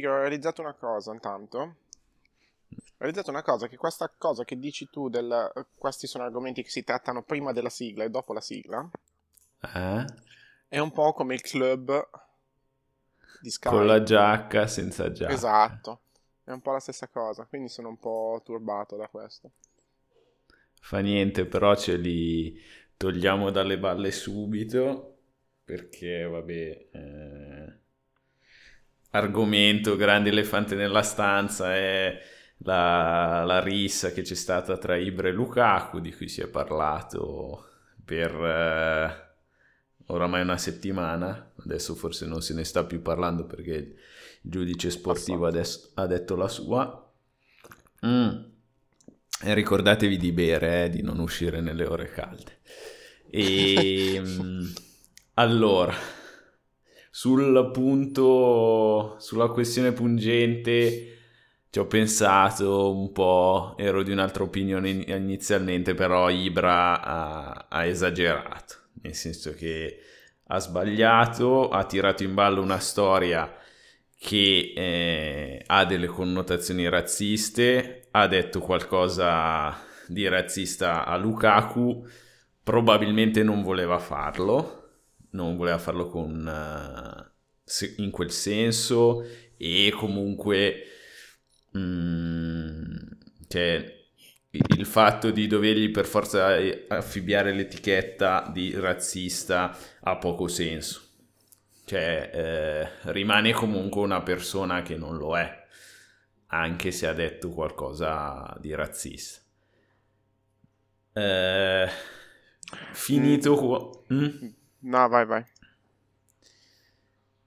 ti ho realizzato una cosa intanto. Ho realizzato una cosa, che questa cosa che dici tu, del, questi sono argomenti che si trattano prima della sigla e dopo la sigla, Eh? è un po' come il club di Sky. Con la giacca, senza giacca. Esatto, è un po' la stessa cosa, quindi sono un po' turbato da questo. Fa niente, però ce li togliamo dalle balle subito perché, vabbè, eh, argomento grande elefante nella stanza è la, la rissa che c'è stata tra Ibra e Lukaku, di cui si è parlato per eh, oramai una settimana. Adesso forse non se ne sta più parlando perché il giudice sportivo adesso ha detto la sua. Mm. E ricordatevi di bere, eh, di non uscire nelle ore calde. E mm, allora, sul punto, sulla questione pungente, ci ho pensato un po', ero di un'altra opinione in- inizialmente, però Ibra ha, ha esagerato, nel senso che ha sbagliato, ha tirato in ballo una storia che eh, ha delle connotazioni razziste, ha detto qualcosa di razzista a Lukaku, probabilmente non voleva farlo, non voleva farlo con, se- in quel senso e comunque mm, cioè, il fatto di dovergli per forza affibbiare l'etichetta di razzista ha poco senso. Cioè, eh, rimane comunque una persona che non lo è, anche se ha detto qualcosa di razzista. Eh, finito qua. Mm? No, vai, vai.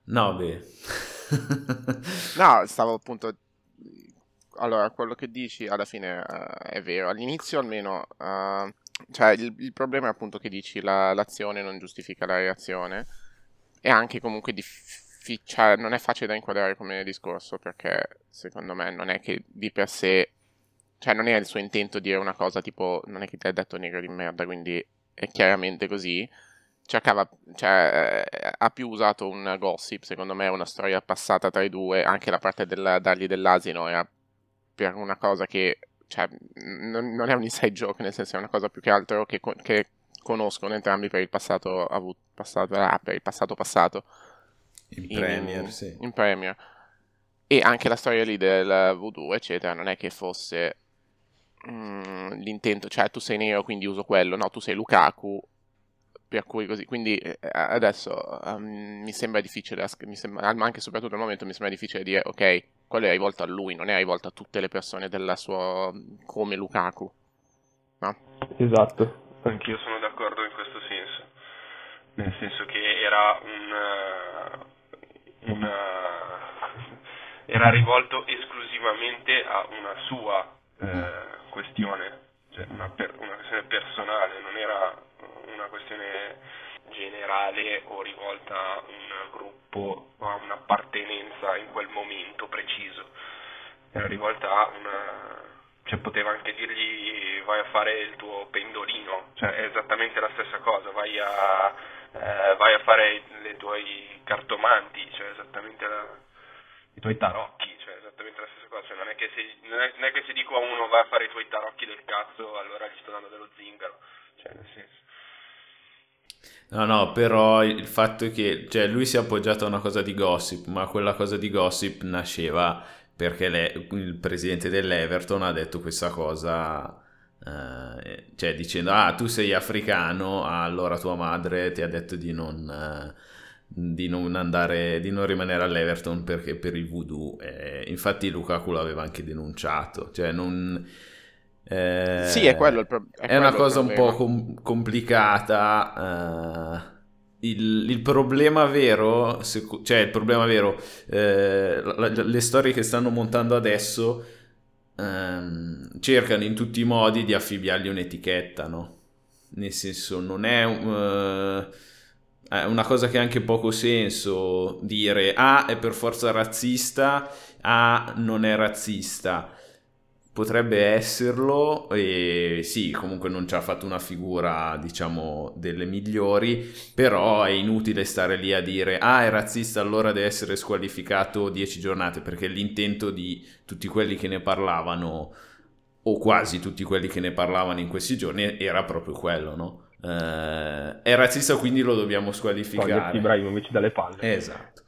No, beh. No, stavo appunto... Allora, quello che dici alla fine eh, è vero. All'inizio almeno... eh, cioè, il, il problema è appunto che dici la- l'azione non giustifica la reazione. E anche comunque diffi- cioè, non è facile da inquadrare come discorso perché secondo me non è che di per sé... Cioè, non è il suo intento dire una cosa tipo... Non è che ti ha detto negro di merda, quindi è chiaramente così cercava, cioè, eh, ha più usato un gossip, secondo me, una storia passata tra i due, anche la parte del dargli dell'asino era per una cosa che, cioè, non, non è un inside joke, nel senso è una cosa più che altro che, che conoscono entrambi per il passato avuto, passato, ah, per il passato passato In in, Premier, sì. in Premier. E anche la storia lì del voodoo, eccetera, non è che fosse mm, l'intento, cioè tu sei nero quindi uso quello, no, tu sei Lukaku, per cui così. Quindi eh, adesso ehm, mi sembra difficile, mi sembra- ma anche e soprattutto al momento mi sembra difficile dire, ok, quello è rivolto a lui, non è rivolto a tutte le persone della sua, come Lukaku. No? Esatto. Anch'io sono d'accordo in questo senso, nel senso che era un, eh, un, eh, era rivolto esclusivamente a una sua eh, questione, cioè una, per- una questione personale, non era una questione generale o rivolta a un gruppo o a un'appartenenza in quel momento preciso, era rivolta a una cioè poteva anche dirgli vai a fare il tuo pendolino, cioè è esattamente la stessa cosa, vai a, eh, vai a fare le tuoi cartomanti, cioè esattamente la, i tuoi tarocchi, cioè esattamente la stessa cosa, cioè non è, che se, non, è, non è che se dico a uno vai a fare i tuoi tarocchi del cazzo allora gli sto dando dello zingaro, cioè nel senso. No, no, però il fatto è che cioè, lui si è appoggiato a una cosa di gossip, ma quella cosa di gossip nasceva perché le- il presidente dell'Everton ha detto questa cosa, eh, cioè dicendo, ah, tu sei africano, allora tua madre ti ha detto di non, eh, di non andare, di non rimanere all'Everton perché per il voodoo. Eh, infatti Lukaku l'aveva anche denunciato, cioè non... eh, Sì, è quello il pro- è è una cosa un problema. po' com- complicata. eh, il, il problema vero, seco- cioè il problema vero, eh, la- la- le storie che stanno montando adesso ehm, cercano in tutti i modi di affibbiargli un'etichetta, no? Nel senso, non è un- eh, è una cosa che ha anche poco senso dire A è per forza razzista, A non è razzista potrebbe esserlo e sì, comunque non ci ha fatto una figura, diciamo, delle migliori, però è inutile stare lì a dire ah, è razzista, allora deve essere squalificato 10 giornate, perché l'intento di tutti quelli che ne parlavano o quasi tutti quelli che ne parlavano in questi giorni era proprio quello, no? Eh, è razzista, quindi lo dobbiamo squalificare. Toglierti Ibrahimovic dalle palle. Esatto.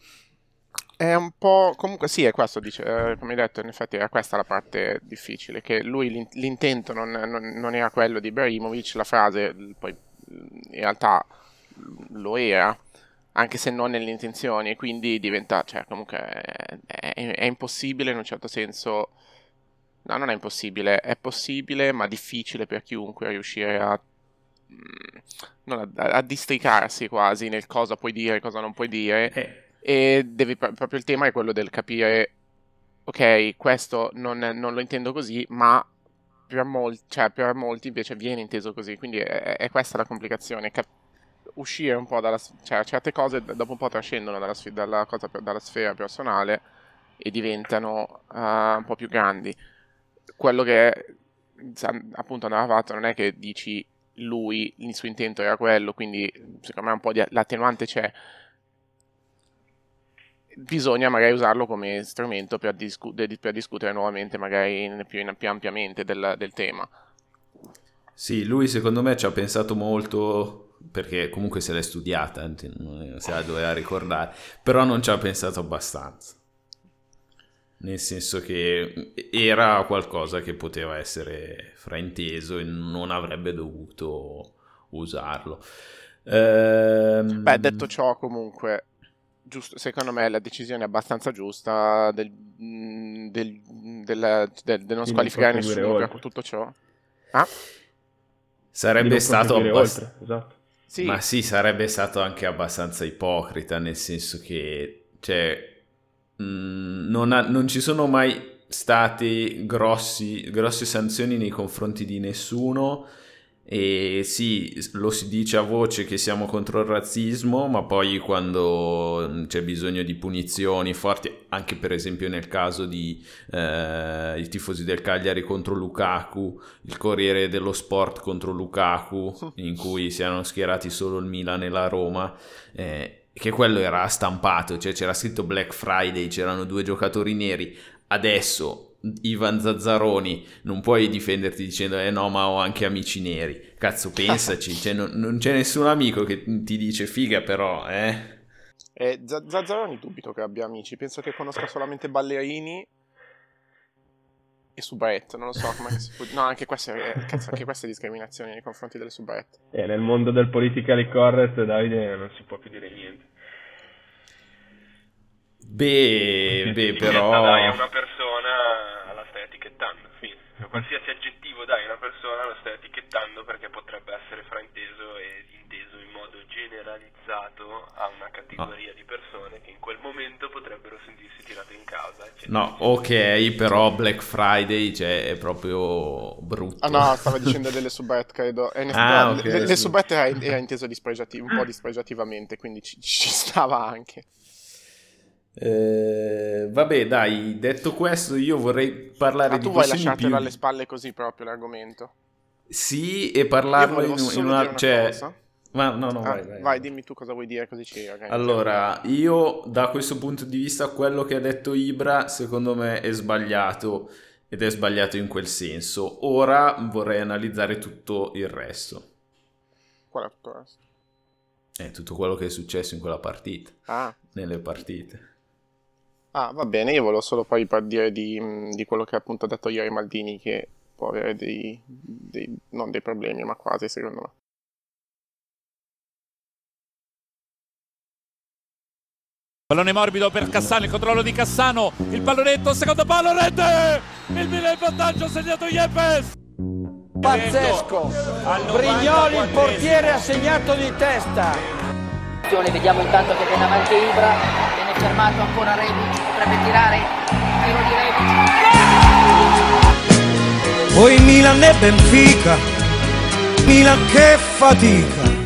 È un po'. Comunque, sì, è questo. Dice, eh, come hai detto, in effetti era questa la parte difficile. Che lui l'intento non, non, non era quello di Ibrahimovic, la frase poi in realtà lo era, anche se non nelle intenzioni. Quindi diventa. Cioè, comunque è, è, è impossibile in un certo senso. No, non è impossibile, è possibile, ma difficile per chiunque riuscire a mm, a, a, districarsi quasi nel cosa puoi dire e cosa non puoi dire. Eh e devi, proprio il tema è quello del capire, ok, questo non, non lo intendo così, ma per molti, cioè, per molti invece viene inteso così, quindi è, è questa la complicazione, cap- uscire un po' dalla, cioè certe cose dopo un po' trascendono dalla, dalla, cosa, dalla sfera personale e diventano uh, un po' più grandi. Quello che appunto andava fatto non è che dici lui, il suo intento era quello, quindi secondo me un po' di l'attenuante c'è, bisogna magari usarlo come strumento per, discu- per discutere nuovamente, magari più, in, più ampiamente del, del, tema. Sì, lui secondo me ci ha pensato molto perché comunque se l'è studiata, se la doveva ricordare, però non ci ha pensato abbastanza. Nel senso che era qualcosa che poteva essere frainteso e non avrebbe dovuto usarlo. Ehm... Beh, detto ciò, comunque, giusto, secondo me la decisione è abbastanza giusta del, mm, del, del, del non squalificare nessuno per tutto ciò. Ah? Sarebbe stato abbastanza... Esatto. Sì. Ma sì, sarebbe stato anche abbastanza ipocrita, nel senso che cioè, mh, mm, non, ha, non ci sono mai state grossi, grosse sanzioni nei confronti di nessuno e sì, lo si dice a voce che siamo contro il razzismo, ma poi quando c'è bisogno di punizioni forti, anche per esempio nel caso di eh, i tifosi del Cagliari contro Lukaku, il Corriere dello Sport contro Lukaku, in cui si erano schierati solo il Milan e la Roma, eh, che quello era stampato, cioè c'era scritto Black Friday, c'erano due giocatori neri. Adesso Ivan Zazzaroni, non puoi difenderti dicendo eh no ma ho anche amici neri, cazzo pensaci, cioè, non, non, c'è nessun amico che ti dice figa però, eh. eh Zazzaroni dubito che abbia amici, penso che conosca solamente ballerini e soubrette, non lo so come si può... No, anche questa, è, cazzo, anche questa è discriminazione nei confronti delle soubrette. Eh, nel mondo del politically correct, Davide, non si può più dire niente. Beh, beh però... Dai, una persona qualsiasi aggettivo dai a una persona lo stai etichettando perché potrebbe essere frainteso e inteso in modo generalizzato a una categoria no. di persone che in quel momento potrebbero sentirsi tirate in causa. Eccetera. No, ok, però Black Friday cioè, è proprio brutto. Ah no, stava dicendo delle subette, credo. Eh, ah, okay, le, sì. le subette era, era inteso un po' dispregiativamente, quindi ci, ci stava anche. Eh, vabbè, dai, detto questo, io vorrei parlare Ma di tu vuoi lasciartelo alle spalle così proprio l'argomento? Sì, e parlarlo in, in, una... Cioè... Ma no, no, ah, vai, vai, vai, dimmi tu cosa vuoi dire, così ci Allora, io da questo punto di vista, quello che ha detto Ibra, secondo me è sbagliato ed è sbagliato in quel senso. Ora vorrei analizzare tutto il resto. Qual è tutto il resto? È tutto quello che è successo in quella partita. Ah. Nelle partite. Ah, va bene, io volevo solo poi dire di, di quello che appunto ha detto ieri Maldini, che può avere dei, dei, non dei problemi, ma quasi secondo me. Pallone morbido per Cassano, il controllo di Cassano, il pallonetto, secondo palo, rete! Il Milan in vantaggio, ha segnato Yepes! Pazzesco! Brignoli, il portiere, ha segnato di testa! Vediamo intanto che viene avanti Ibra, fermato ancora Rebic, potrebbe tirare il tiro di Rebic. Poi Milan e Benfica, Milan che fatica.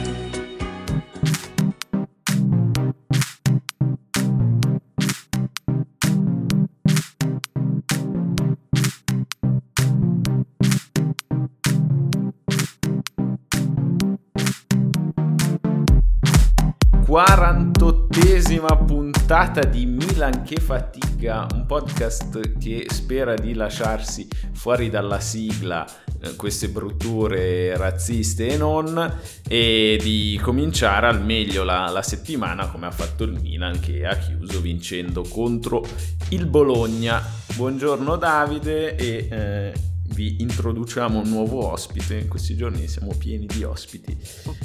Quarantottesima puntata di Milan che fatica, un podcast che spera di lasciarsi fuori dalla sigla eh, queste brutture razziste e non e di cominciare al meglio la, la, settimana come ha fatto il Milan che ha chiuso vincendo contro il Bologna. Buongiorno Davide e eh, vi introduciamo un nuovo ospite, in questi giorni siamo pieni di ospiti.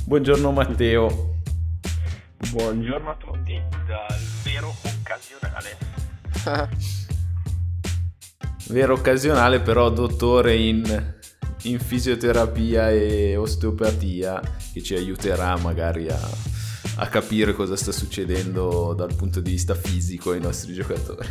Buongiorno Matteo. Buongiorno a tutti dal vero occasionale. vero occasionale però dottore in, in, fisioterapia e osteopatia che ci aiuterà magari a, a capire cosa sta succedendo dal punto di vista fisico ai nostri giocatori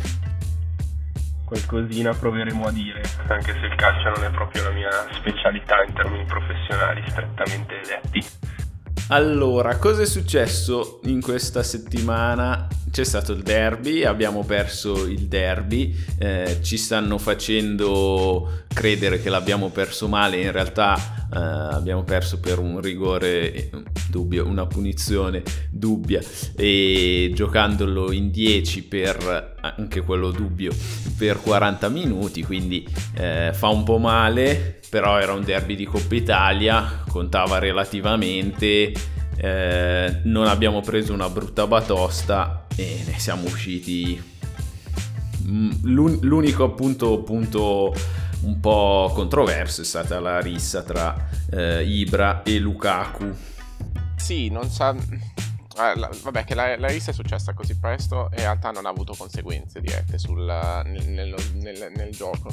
qualcosina proveremo a dire, anche se il calcio non è proprio la mia specialità in termini professionali strettamente detti. Allora, cosa è successo in questa settimana? C'è stato il derby, abbiamo perso il derby, eh, ci stanno facendo credere che l'abbiamo perso male, in realtà eh, abbiamo perso per un rigore dubbio, una punizione dubbia e giocandolo in 10 per anche quello dubbio per 40 minuti, quindi eh, fa un po' male, però era un derby di Coppa Italia, contava relativamente, eh, non abbiamo preso una brutta batosta e ne siamo usciti. Mm, l'unico appunto punto un po' controverso è stata la rissa tra eh, Ibra e Lukaku. Sì, non sa... Eh, vabbè, che la, la, rissa è successa così presto e in realtà non ha avuto conseguenze dirette sul, nel, nel, nel, nel gioco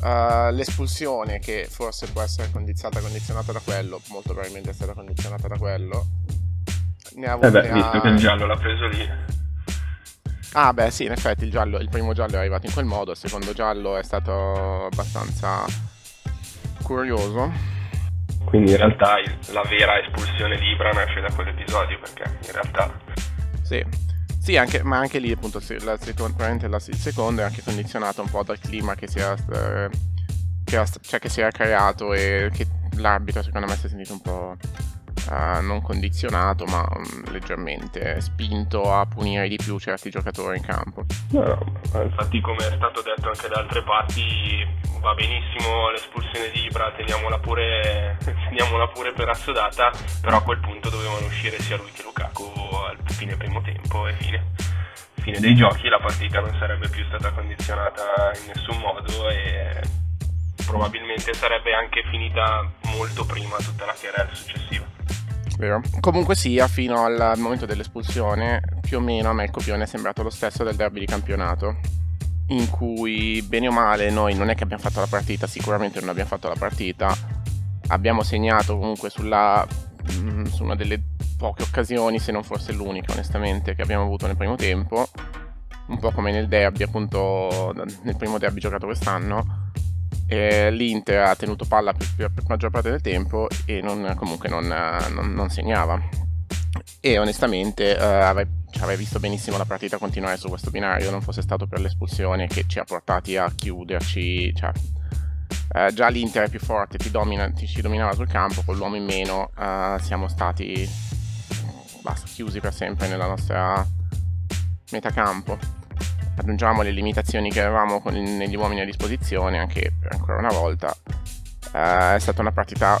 Uh, l'espulsione che forse può essere condizionata, condizionata da quello, molto probabilmente è stata condizionata da quello. Ne ha avute, eh beh, visto ha... che il giallo l'ha preso lì. Ah beh sì, in effetti il, giallo, il primo giallo è arrivato in quel modo, il secondo giallo è stato abbastanza curioso. Quindi in realtà la vera espulsione di Ibra nasce da quell'episodio perché in realtà... Sì, sì, anche, ma anche lì appunto la, probabilmente la, il secondo è anche condizionato un po' dal clima che si, era, eh, che, era, cioè che si era creato e che l'arbitro secondo me si è sentito un po' uh, non condizionato ma um, leggermente spinto a punire di più certi giocatori in campo. No, no, infatti come è stato detto anche da altre parti va benissimo l'espulsione di Ibra, teniamola pure, teniamola pure per assodata, però a quel punto dovevano uscire sia lui che Lukaku al fine primo tempo e fine. Fine dei giochi, la partita non sarebbe più stata condizionata in nessun modo e probabilmente sarebbe anche finita molto prima tutta la carriera successiva. Vero. Comunque sia, fino al momento dell'espulsione, più o meno a me il copione è sembrato lo stesso del derby di campionato in cui bene o male noi non è che abbiamo fatto la partita, sicuramente non abbiamo fatto la partita, abbiamo segnato comunque sulla, mm, su una delle poche occasioni, se non fosse l'unica onestamente, che abbiamo avuto nel primo tempo, un po' come nel derby appunto, nel primo derby giocato quest'anno. E L'Inter ha tenuto palla per, per maggior parte del tempo e non, comunque non, non, non segnava. E onestamente eh, avrei, cioè, avrei, visto benissimo la partita continuare su questo binario non fosse stato per l'espulsione che ci ha portati a chiuderci cioè, eh, già l'Inter è più forte ti, domina, ti, ci dominava sul campo con l'uomo in meno eh, siamo stati basta, chiusi per sempre nella nostra metacampo aggiungiamo le limitazioni che avevamo con, negli uomini a disposizione anche ancora una volta eh, è stata una partita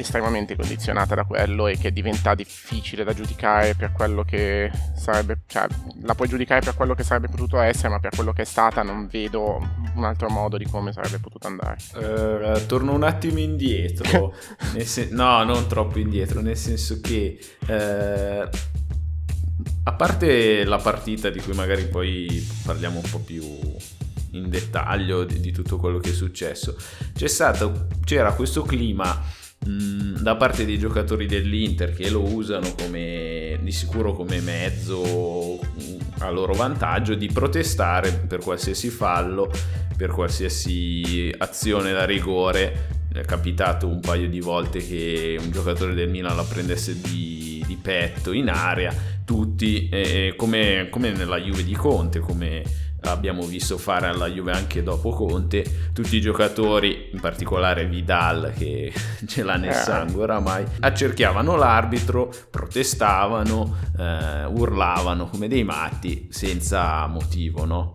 estremamente condizionata da quello e che diventa difficile da giudicare per quello che sarebbe, cioè la puoi giudicare per quello che sarebbe potuto essere, ma per quello che è stata non vedo un altro modo di come sarebbe potuto andare. Uh, torno un attimo indietro, sen- no, non troppo indietro, nel senso che uh, a parte la partita di cui magari poi parliamo un po' più in dettaglio di, di tutto quello che è successo, stato, c'era questo clima Mm, da parte dei giocatori dell'Inter che lo usano come, di sicuro come mezzo a loro vantaggio di protestare per qualsiasi fallo, per qualsiasi azione da rigore. È capitato un paio di volte che un giocatore del Milan la prendesse di, di petto in area, tutti, eh, come, come nella Juve di Conte, come l'abbiamo visto fare alla Juve anche dopo Conte, tutti i giocatori, in particolare Vidal che ce l'ha nel eh. sangue oramai, accerchiavano l'arbitro, protestavano, eh, urlavano come dei matti senza motivo, no?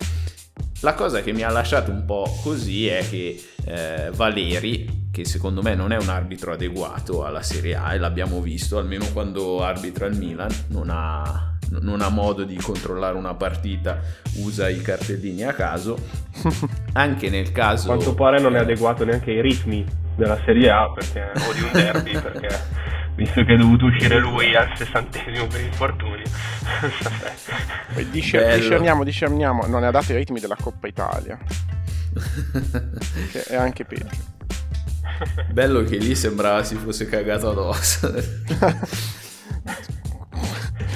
La cosa che mi ha lasciato un po' così è che eh, Valeri, che secondo me non è un arbitro adeguato alla Serie A e l'abbiamo visto, almeno quando arbitra il Milan, non ha, non ha modo di controllare una partita, usa i cartellini a caso. Anche nel caso... A quanto pare non è adeguato neanche ai ritmi della Serie A perché, o di un derby perché visto che è dovuto uscire lui al sessantesimo per infortuni. Dice, discerniamo, discerniamo, non è adatto ai ritmi della Coppa Italia, che è anche peggio. Bello che lì sembrava si fosse cagato addosso.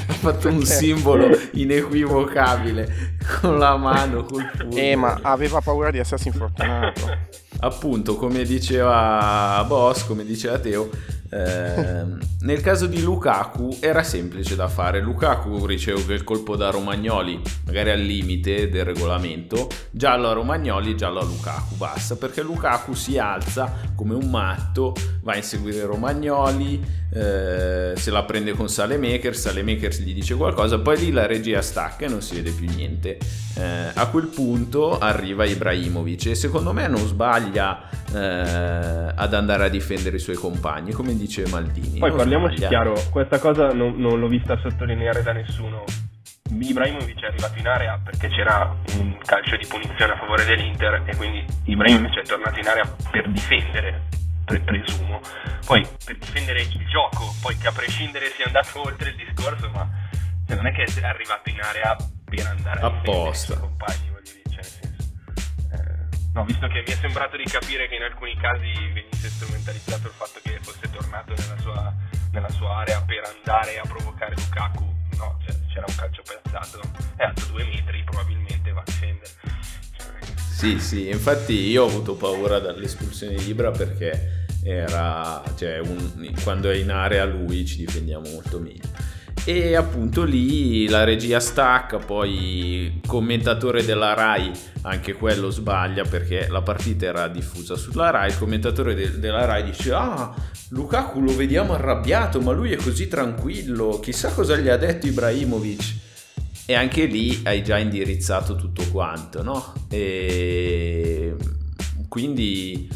ha fatto un simbolo inequivocabile con la mano, col pugno. Eh, ma aveva paura di essersi infortunato. Appunto, come diceva Boss, come diceva Teo, eh, nel caso di Lukaku era semplice da fare. Lukaku riceve il colpo da Romagnoli, magari al limite del regolamento, giallo a Romagnoli, giallo a Lukaku, basta, perché Lukaku si alza come un matto, va a inseguire Romagnoli, eh, se la prende con Salemakers, Salemakers gli dice qualcosa, poi lì la regia stacca e non si vede più niente. Eh, a quel punto arriva Ibrahimovic e secondo me non sbaglia eh, ad andare a difendere i suoi compagni, come dice Maldini. Poi parliamoci chiaro, questa cosa non, non l'ho vista sottolineare da nessuno. Ibrahimovic è arrivato in area perché c'era un calcio di punizione a favore dell'Inter e quindi Ibrahimovic è tornato in area per difendere, presumo. Poi per difendere il gioco, poi che a prescindere sia andato oltre il discorso, ma cioè, non è che è arrivato in area per andare a apposta. i suoi compagni, voglio dire, cioè, eh, no, visto che mi è sembrato di capire che in alcuni casi venisse strumentalizzato il fatto che fosse tornato nella sua, nella sua area per andare a provocare Lukaku, no, cioè, c'era un calcio piazzato, è alto due metri, probabilmente va a difendere. Cioè, sì, sì, infatti io ho avuto paura dall'espulsione di Ibra perché era, cioè, un, quando è in area lui ci difendiamo molto meglio e appunto lì la regia stacca, poi il commentatore della RAI, anche quello sbaglia perché la partita era diffusa sulla RAI, il commentatore de- della RAI dice ah Lukaku lo vediamo arrabbiato ma lui è così tranquillo, chissà cosa gli ha detto Ibrahimovic. E anche lì hai già indirizzato tutto quanto, no? E quindi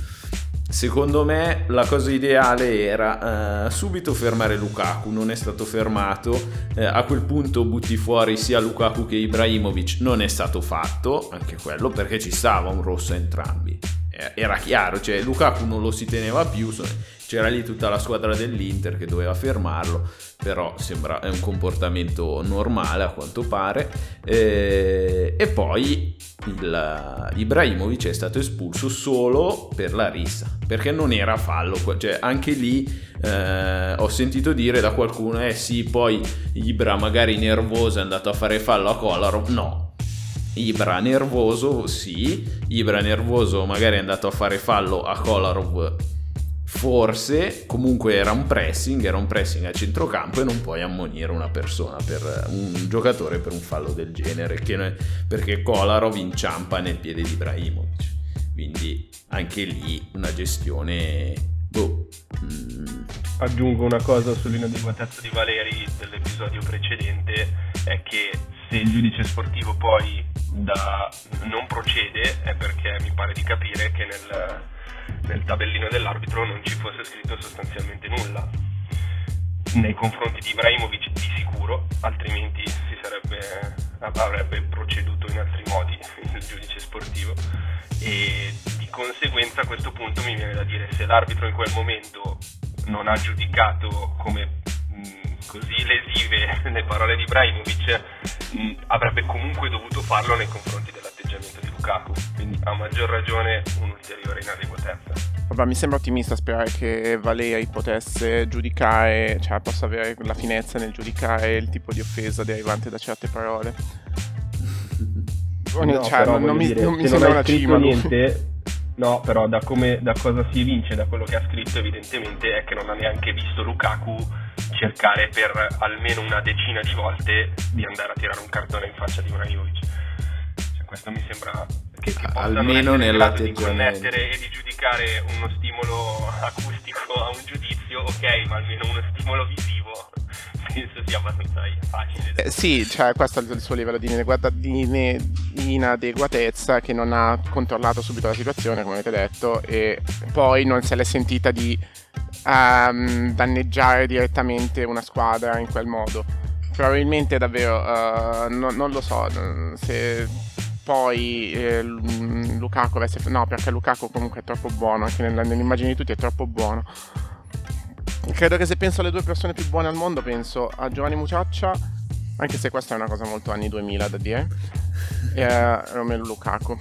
Secondo me la cosa ideale era uh, subito fermare Lukaku, non è stato fermato, uh, a quel punto butti fuori sia Lukaku che Ibrahimovic, non è stato fatto, anche quello perché ci stava un rosso a entrambi. Era chiaro, cioè Lukaku non lo si teneva più, c'era lì tutta la squadra dell'Inter che doveva fermarlo, però sembra è un comportamento normale a quanto pare. E, e poi il, Ibrahimovic è stato espulso solo per la rissa, perché non era fallo, cioè anche lì eh, ho sentito dire da qualcuno, eh sì, poi Ibra magari nervoso è andato a fare fallo a Kolarov, no, Ibra nervoso, sì. Ibra nervoso magari è andato a fare fallo a Kolarov forse comunque era un pressing, era un pressing a centrocampo e non puoi ammonire una persona per un giocatore per un fallo del genere, che, perché Kolarov inciampa nel piede di Ibrahimovic. Quindi anche lì una gestione boh. Mm. Aggiungo una cosa sull'inadeguatezza di Valeri dell'episodio precedente, è che se il giudice sportivo poi da, non procede è perché mi pare di capire che nel nel tabellino dell'arbitro non ci fosse scritto sostanzialmente nulla. Nei confronti di Ibrahimovic di sicuro, altrimenti si sarebbe, avrebbe proceduto in altri modi il giudice sportivo. E di conseguenza a questo punto mi viene da dire se l'arbitro in quel momento non ha giudicato come così lesive le parole di Ibrahimovic mh, avrebbe comunque dovuto farlo nei confronti dell'atteggiamento di Lukaku quindi a maggior ragione un'ulteriore inadeguatezza Vabbè, mi sembra ottimista sperare che Valeri potesse giudicare, cioè possa avere la finezza nel giudicare il tipo di offesa derivante da certe parole. No, cioè, non, non, mi, non mi sembra non una cima. Niente, no, però da, come, da cosa si evince da quello che ha scritto evidentemente è che non ha neanche visto Lukaku cercare per almeno una decina di volte di andare a tirare un cartone in faccia di Ibrahimovic questo mi sembra che, che almeno nell'atteggiamento di connettere e di giudicare uno stimolo acustico a un giudizio, ok, ma almeno uno stimolo visivo penso sia abbastanza facile. Eh, sì, cioè questo è il suo livello di, inadeguatezza che non ha controllato subito la situazione, come avete detto, e poi non se l'è sentita di um, danneggiare direttamente una squadra in quel modo. Probabilmente davvero, uh, no, non lo so, se poi eh, Lukaku avesse... No, perché Lukaku comunque è troppo buono, anche nell'immagine di tutti è troppo buono. Credo che se penso alle due persone più buone al mondo, penso a Giovanni Muciaccia, anche se questa è una cosa molto anni 2000 da dire, e a Romelu Lukaku.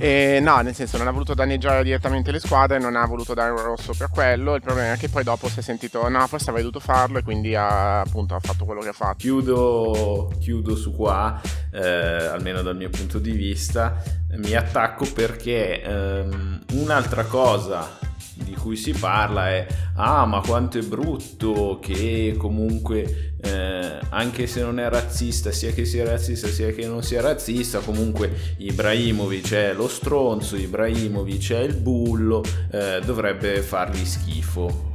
E no, nel senso, non ha voluto danneggiare direttamente le squadre, non ha voluto dare un rosso per quello. Il problema è che poi dopo si è sentito, no, forse avrei dovuto farlo e quindi ha, appunto, ha fatto quello che ha fatto. Chiudo, chiudo su qua, eh, almeno dal mio punto di vista. Mi attacco perché ehm, un'altra cosa di cui si parla è ah ma quanto è brutto che comunque eh, anche se non è razzista sia che sia razzista sia che non sia razzista comunque Ibrahimovic è lo stronzo Ibrahimovic è il bullo eh, dovrebbe fargli schifo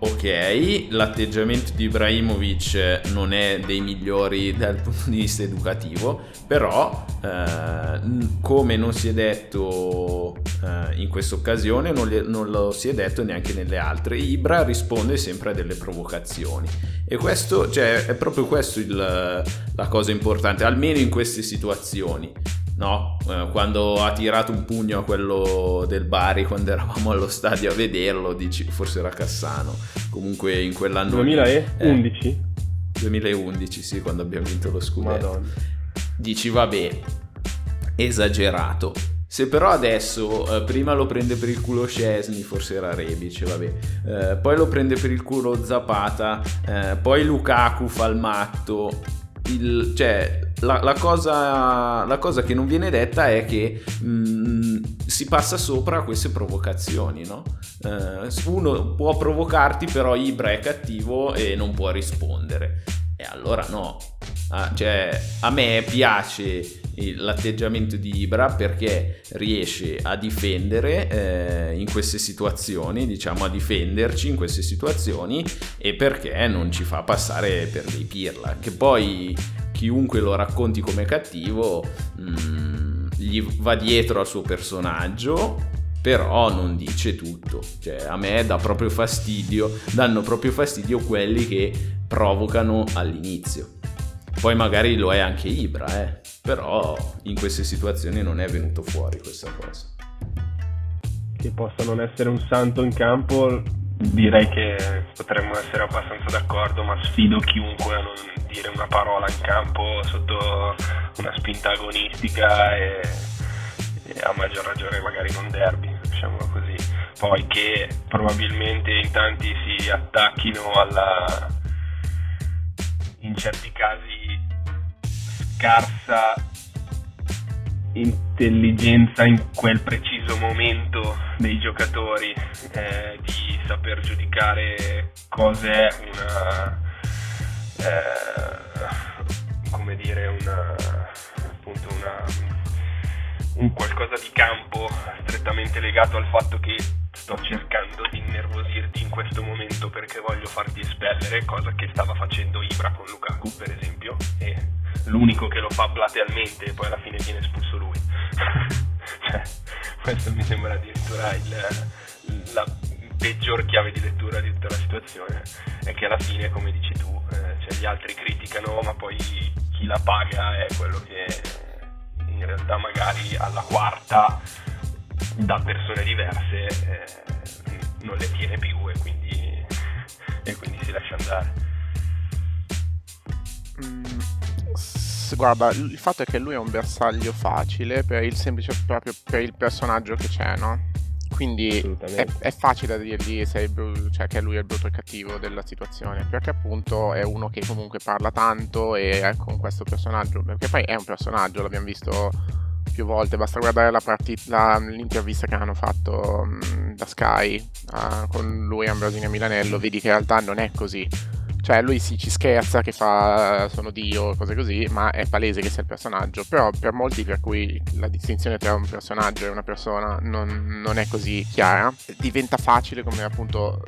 Ok, l'atteggiamento di Ibrahimovic non è dei migliori dal punto di vista educativo, però eh, come non si è detto eh, in questa occasione, non, non, lo si è detto neanche nelle altre, Ibra risponde sempre a delle provocazioni. E questo, cioè, è proprio questo la cosa importante, almeno in queste situazioni no? Eh, quando ha tirato un pugno a quello del Bari quando eravamo allo stadio a vederlo, dici, forse era Cassano, comunque in quell'anno... 2011? Eh, 2011, sì, quando abbiamo vinto lo scudetto. Madonna. Dici, vabbè, esagerato. Se però adesso eh, prima lo prende per il culo Scesni, forse era Rebic, vabbè, eh, poi lo prende per il culo Zapata, eh, poi Lukaku fa il matto, il, cioè, la, la, cosa, la, cosa, che non viene detta è che mh, mm, si passa sopra a queste provocazioni, no? Uh, uno può provocarti, però Ibra è cattivo e non può rispondere. E allora no. Ah, cioè, a me piace l'atteggiamento di Ibra perché riesce a difendere eh, in queste situazioni, diciamo a difenderci in queste situazioni e perché non ci fa passare per dei pirla. Che poi chiunque lo racconti come cattivo mh, mm, gli va dietro al suo personaggio però non dice tutto cioè a me dà proprio fastidio danno proprio fastidio quelli che provocano all'inizio poi magari lo è anche Ibra eh però in queste situazioni non è venuto fuori questa cosa. Che possa non essere un santo in campo, direi che potremmo essere abbastanza d'accordo, ma sfido chiunque a non dire una parola in campo sotto una spinta agonistica e, e a maggior ragione magari non derby, diciamolo così. Poi che probabilmente in tanti si attacchino alla in certi casi scarsa intelligenza in quel preciso momento dei giocatori eh, di saper giudicare cos'è una eh, come dire una appunto una un qualcosa di campo strettamente legato al fatto che sto cercando di innervosirti in questo momento perché voglio farti espellere, cosa che stava facendo Ibra con Lukaku per esempio e l'unico che lo fa platealmente e poi alla fine viene espulso lui. cioè, questo mi sembra addirittura il, la peggior chiave di lettura di tutta la situazione, è che alla fine, come dici tu, eh, cioè gli altri criticano, ma poi chi la paga è quello che in realtà magari alla quarta da persone diverse eh, non le tiene più e quindi, e quindi si lascia andare. Mm guarda, il fatto è che lui è un bersaglio facile per il semplice proprio per il personaggio che c'è, no? Quindi è, è, facile dirgli bru- cioè, che lui è il brutto e cattivo della situazione, perché appunto è uno che comunque parla tanto e è con questo personaggio, perché poi è un personaggio, l'abbiamo visto più volte, basta guardare la partita, la, l'intervista che hanno fatto um, da Sky uh, con lui, Ambrosini e Milanello, vedi che in realtà non è così cioè lui sì, ci scherza che fa sono Dio, cose così, ma è palese che sia il personaggio. Però per molti per cui la distinzione tra un personaggio e una persona non, non è così chiara, diventa facile come appunto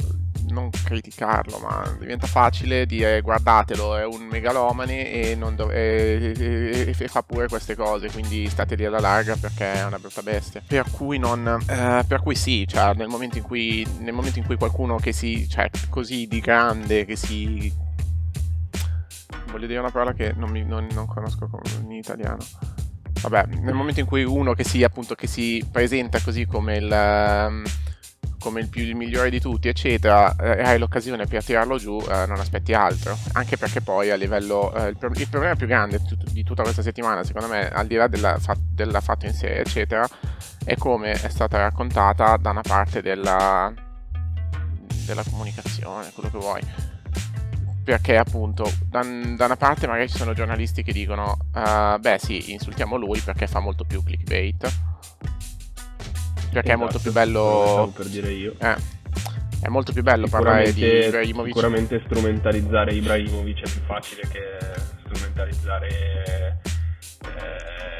non criticarlo, ma diventa facile dire guardatelo, è un megalomane e, dov- e, e, e, fa pure queste cose, quindi state lì alla larga perché è una brutta bestia. Per cui non... Eh, per cui sì, cioè nel momento in cui, nel momento in cui qualcuno che si... cioè così di grande, che si... Voglio dire una parola che non, mi, non, non conosco in italiano. Vabbè, nel momento in cui uno che si appunto che si presenta così come il... Um, come il, più, il migliore di tutti, eccetera, eh, hai l'occasione per tirarlo giù, eh, non aspetti altro. Anche perché poi a livello. Eh, il, il, problema più grande di tutta questa settimana, secondo me, al di là della, della fatto in sé, eccetera, è come è stata raccontata da una parte della, della comunicazione, quello che vuoi. Perché appunto da, da, una parte magari ci sono giornalisti che dicono uh, beh sì, insultiamo lui perché fa molto più clickbait perché esatto, è molto più bello. per dire io. Eh. È molto più bello parlare di Ibrahimovic. Sicuramente strumentalizzare Ibrahimovic è più facile che strumentalizzare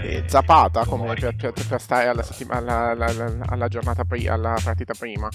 eh, Zapata come per, per, per, stare alla, settima, alla, alla, alla giornata pri- alla partita prima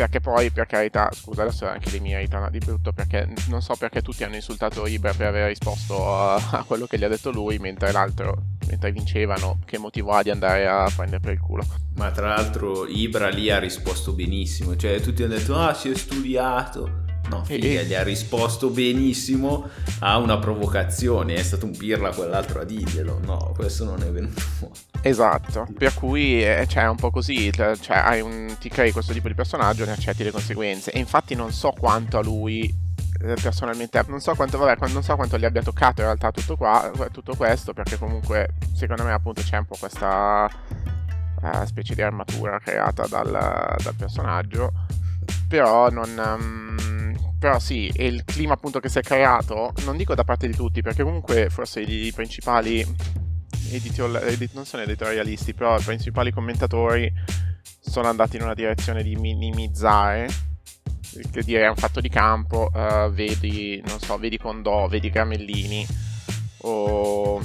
perché poi per carità scusa adesso anche le mie irritano di brutto perché non so perché tutti hanno insultato Ibra per aver risposto a, a quello che gli ha detto lui mentre l'altro mentre vincevano, che motivo ha di andare a prendere per il culo? Ma tra l'altro Ibra lì ha risposto benissimo, cioè tutti hanno detto ah si è studiato. No, figlia, gli ha risposto benissimo. A una provocazione, è stato un pirla quell'altro a dirglielo, no, questo non è venuto fuori. Esatto, per cui eh, cioè, è un po' così, cioè, un, ti crei questo tipo di personaggio e ne accetti le conseguenze. E infatti non so quanto a lui eh, personalmente non so quanto, vabbè, non so quanto gli abbia toccato in realtà tutto, qua, tutto questo perché comunque secondo me appunto c'è un po' questa uh, specie di armatura creata dal, dal personaggio. Però non um, però sì e il clima appunto che si è creato non dico da parte di tutti perché comunque forse i principali editor, edit, non sono editorialisti però i principali commentatori sono andati in una direzione di minimizzare che dire è un fatto di campo, uh, vedi, non so, vedi Condò, vedi Gramellini o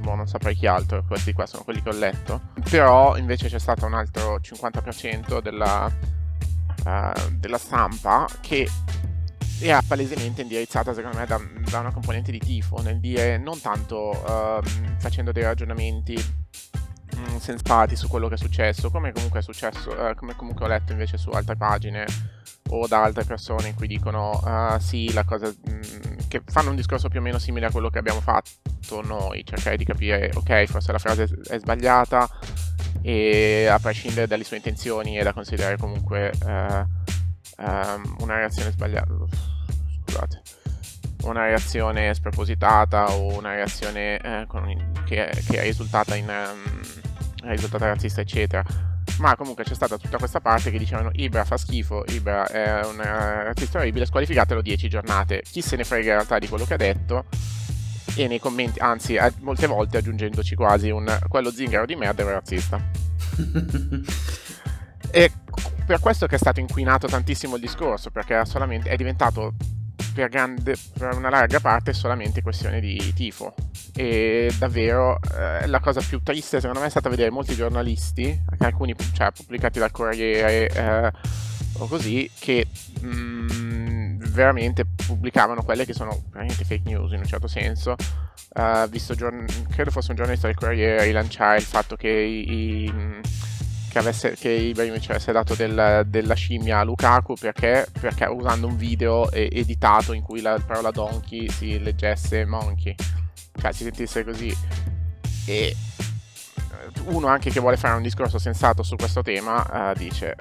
boh, non saprei chi altro, questi qua sono quelli che ho letto. Però invece c'è stato un altro 50% della, uh, della stampa che era palesemente indirizzata secondo me da, da, una componente di tifo, nel dire non tanto uh, facendo dei ragionamenti mm, sensati su quello che è successo, come comunque è successo, uh, come comunque ho letto invece su altre pagine o da altre persone in cui dicono uh, sì, la cosa mh, mm, che fanno un discorso più o meno simile a quello che abbiamo fatto noi, cercare di capire ok, forse la frase è sbagliata e a prescindere dalle sue intenzioni è da considerare comunque uh, um, una reazione sbagliata. Scusate. Una reazione spropositata o una reazione eh, con, che, che, è risultata in um, risultata razzista, eccetera ma comunque c'è stata tutta questa parte che dicevano Ibra fa schifo, Ibra è un artista orribile, squalificatelo 10 giornate. Chi se ne frega in realtà di quello che ha detto? E nei commenti, anzi, molte volte aggiungendoci quasi un quello zingaro di merda è un razzista. e per questo che è stato inquinato tantissimo il discorso, perché è diventato per, grande, per una larga parte solamente questione di tifo. E davvero eh, la cosa più triste secondo me è stata vedere molti giornalisti, alcuni cioè, pubblicati dal Corriere eh, o così, che mh, mm, veramente pubblicavano quelle che sono veramente fake news in un certo senso. Uh, visto giorn- credo fosse un giornalista del Corriere rilanciare il fatto che i, i che, avesse, che Ibrahimovic avesse dato del, della scimmia a Lukaku perché, perché usando un video editato in cui la parola donkey si leggesse monkey, cioè si sentisse così. E uno anche che vuole fare un discorso sensato su questo tema uh, dice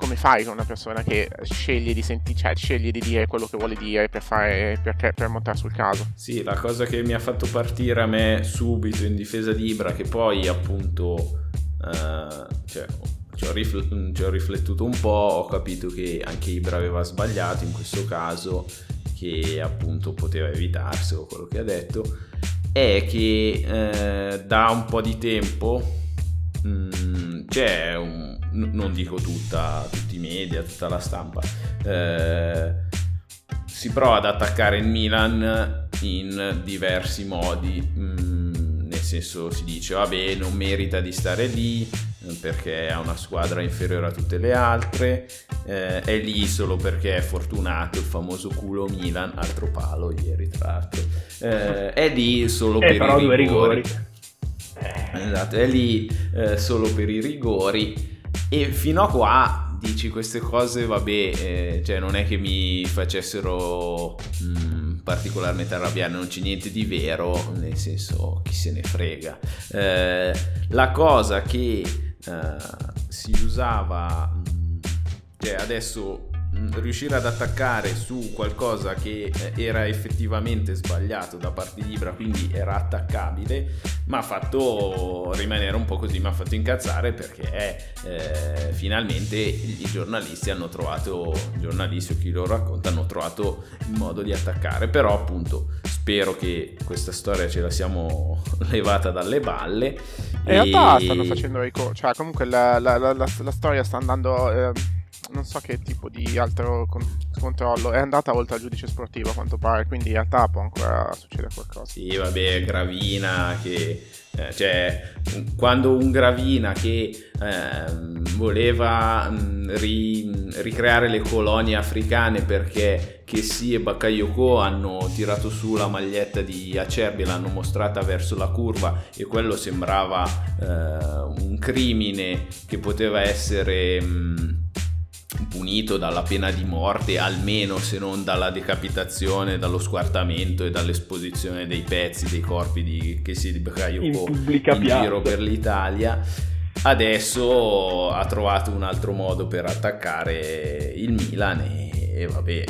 come fai con una persona che sceglie di sentire, cioè sceglie di dire quello che vuole dire per, fare, per, per montare sul caso? Sì, la cosa che mi ha fatto partire a me subito in difesa di Ibra, che poi appunto Uh, cioè, ci, ho rifl- ci ho riflettuto un po', ho capito che anche Ibra aveva sbagliato in questo caso, che appunto poteva evitarselo quello che ha detto, è che eh, da un po' di tempo mh, mm, c'è un, non dico tutta, tutti i media, tutta la stampa, eh, si prova ad attaccare il Milan in diversi modi. Mm, nel senso si dice vabbè non merita di stare lì perché ha una squadra inferiore a tutte le altre eh, è lì solo perché è fortunato il famoso culo Milan altro palo ieri tra l'altro. Eh, è lì solo eh, per i rigori, rigori. Esatto, è lì eh, solo per i rigori. E fino a qua dici queste cose, vabbè, eh, cioè non è che mi facessero mh, mm, particolarmente arrabbiare, non c'è niente di vero, nel senso chi se ne frega. Eh, la cosa che eh, si usava, mm, cioè adesso riuscire ad attaccare su qualcosa che eh, era effettivamente sbagliato da parte di Ibra, quindi era attaccabile, ma ha fatto rimanere un po' così, mi ha fatto incazzare perché eh, finalmente i giornalisti hanno trovato, i giornalisti o chi lo racconta, hanno trovato il modo di attaccare, però appunto spero che questa storia ce la siamo levata dalle balle. In e... realtà stanno facendo ricorso, cioè comunque la, la, la, la storia sta andando... Eh non so che tipo di altro con- controllo. È andata oltre al giudice sportivo a quanto pare, quindi in realtà può ancora succedere qualcosa. Sì, vabbè, Gravina che... Eh, cioè, quando un Gravina che eh, voleva mh, ri- ricreare le colonie africane perché Chessy e Bakayoko hanno tirato su la maglietta di Acerbi e l'hanno mostrata verso la curva e quello sembrava eh, un crimine che poteva essere... Mh, punito dalla pena di morte, almeno se non dalla decapitazione, dallo squartamento e dall'esposizione dei pezzi, dei corpi di Casey di Bakayoko in, in giro per l'Italia. Adesso ha trovato un altro modo per attaccare il Milan e, e vabbè,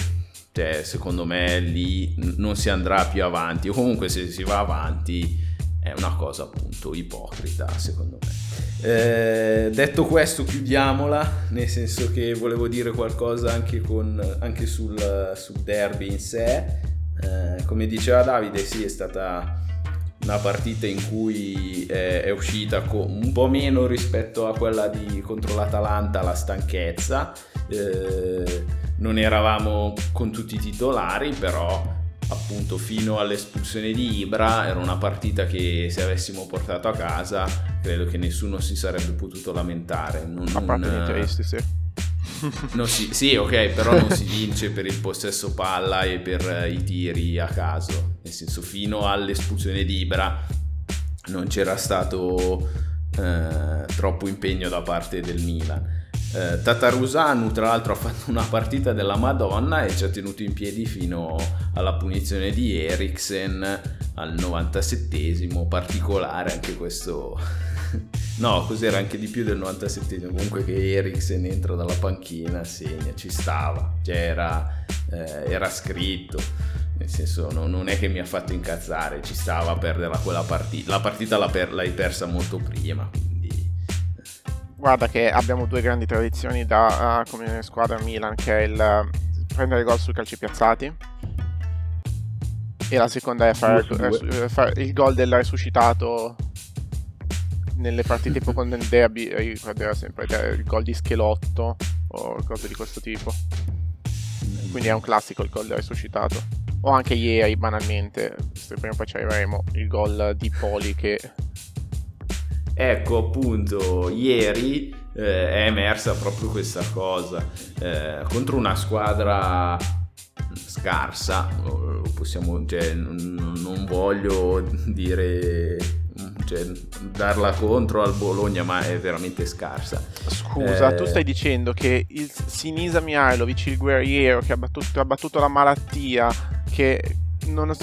cioè, secondo me lì non si andrà più avanti o comunque se si va avanti è una cosa appunto ipocrita secondo me. Eh, detto questo chiudiamola, nel senso che volevo dire qualcosa anche, con, anche sul, sul, derby in sé. Eh, come diceva Davide, sì, è stata una partita in cui è, è uscita un po' meno rispetto a quella di, contro l'Atalanta la stanchezza. Eh, non eravamo con tutti i titolari, però appunto fino all'espulsione di Ibra era una partita che se avessimo portato a casa credo che nessuno si sarebbe potuto lamentare. Non, a parte non, tristi sì. Non si, sì ok però non si vince per il possesso palla e per i tiri a caso. Nel senso fino all'espulsione di Ibra non c'era stato eh, troppo impegno da parte del Milan eh, Tatarusanu tra l'altro ha fatto una partita della Madonna e ci ha tenuto in piedi fino alla punizione di Eriksen al 97esimo, particolare anche questo... no, cos'era? Anche di più del 97esimo, comunque che Eriksen entra dalla panchina, segna, ci stava, cioè era, eh, era scritto. Nel senso no, non è che mi ha fatto incazzare, ci stava a perdere quella partita, la partita l'hai persa molto prima, guarda che abbiamo due grandi tradizioni da, uh, come squadra Milan, che è il uh, prendere gol sui calci piazzati e la seconda è fare, eh, fare il gol del resuscitato nelle partite tipo con il derby, ricorderò sempre il gol di Schelotto o cose di questo tipo. Quindi è un classico il gol del resuscitato. O anche ieri, banalmente, prima poi ci arriveremo, il gol di Poli che Ecco appunto, ieri eh, è emersa proprio questa cosa eh, contro una squadra scarsa, possiamo, cioè, non, non voglio dire cioè, darla contro al Bologna, ma è veramente scarsa. Scusa, eh... tu stai dicendo che il Sinisa Mihailovic, il guerriero che ha battuto, ha battuto la malattia, che non è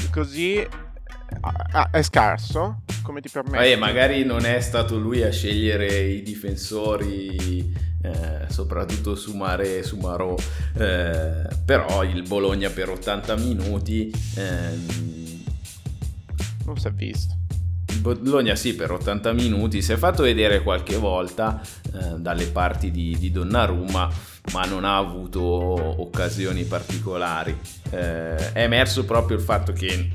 così è scarso? Come ti permetti? Eh, magari non è stato lui a scegliere i difensori, eh, soprattutto su Mare e su Marò, eh, però il Bologna per 80 minuti... Ehm, non si è visto. Il Bologna sì, per 80 minuti si è fatto vedere qualche volta eh, dalle parti di, di Donnarumma, ma non ha avuto occasioni particolari. Eh, è emerso proprio il fatto che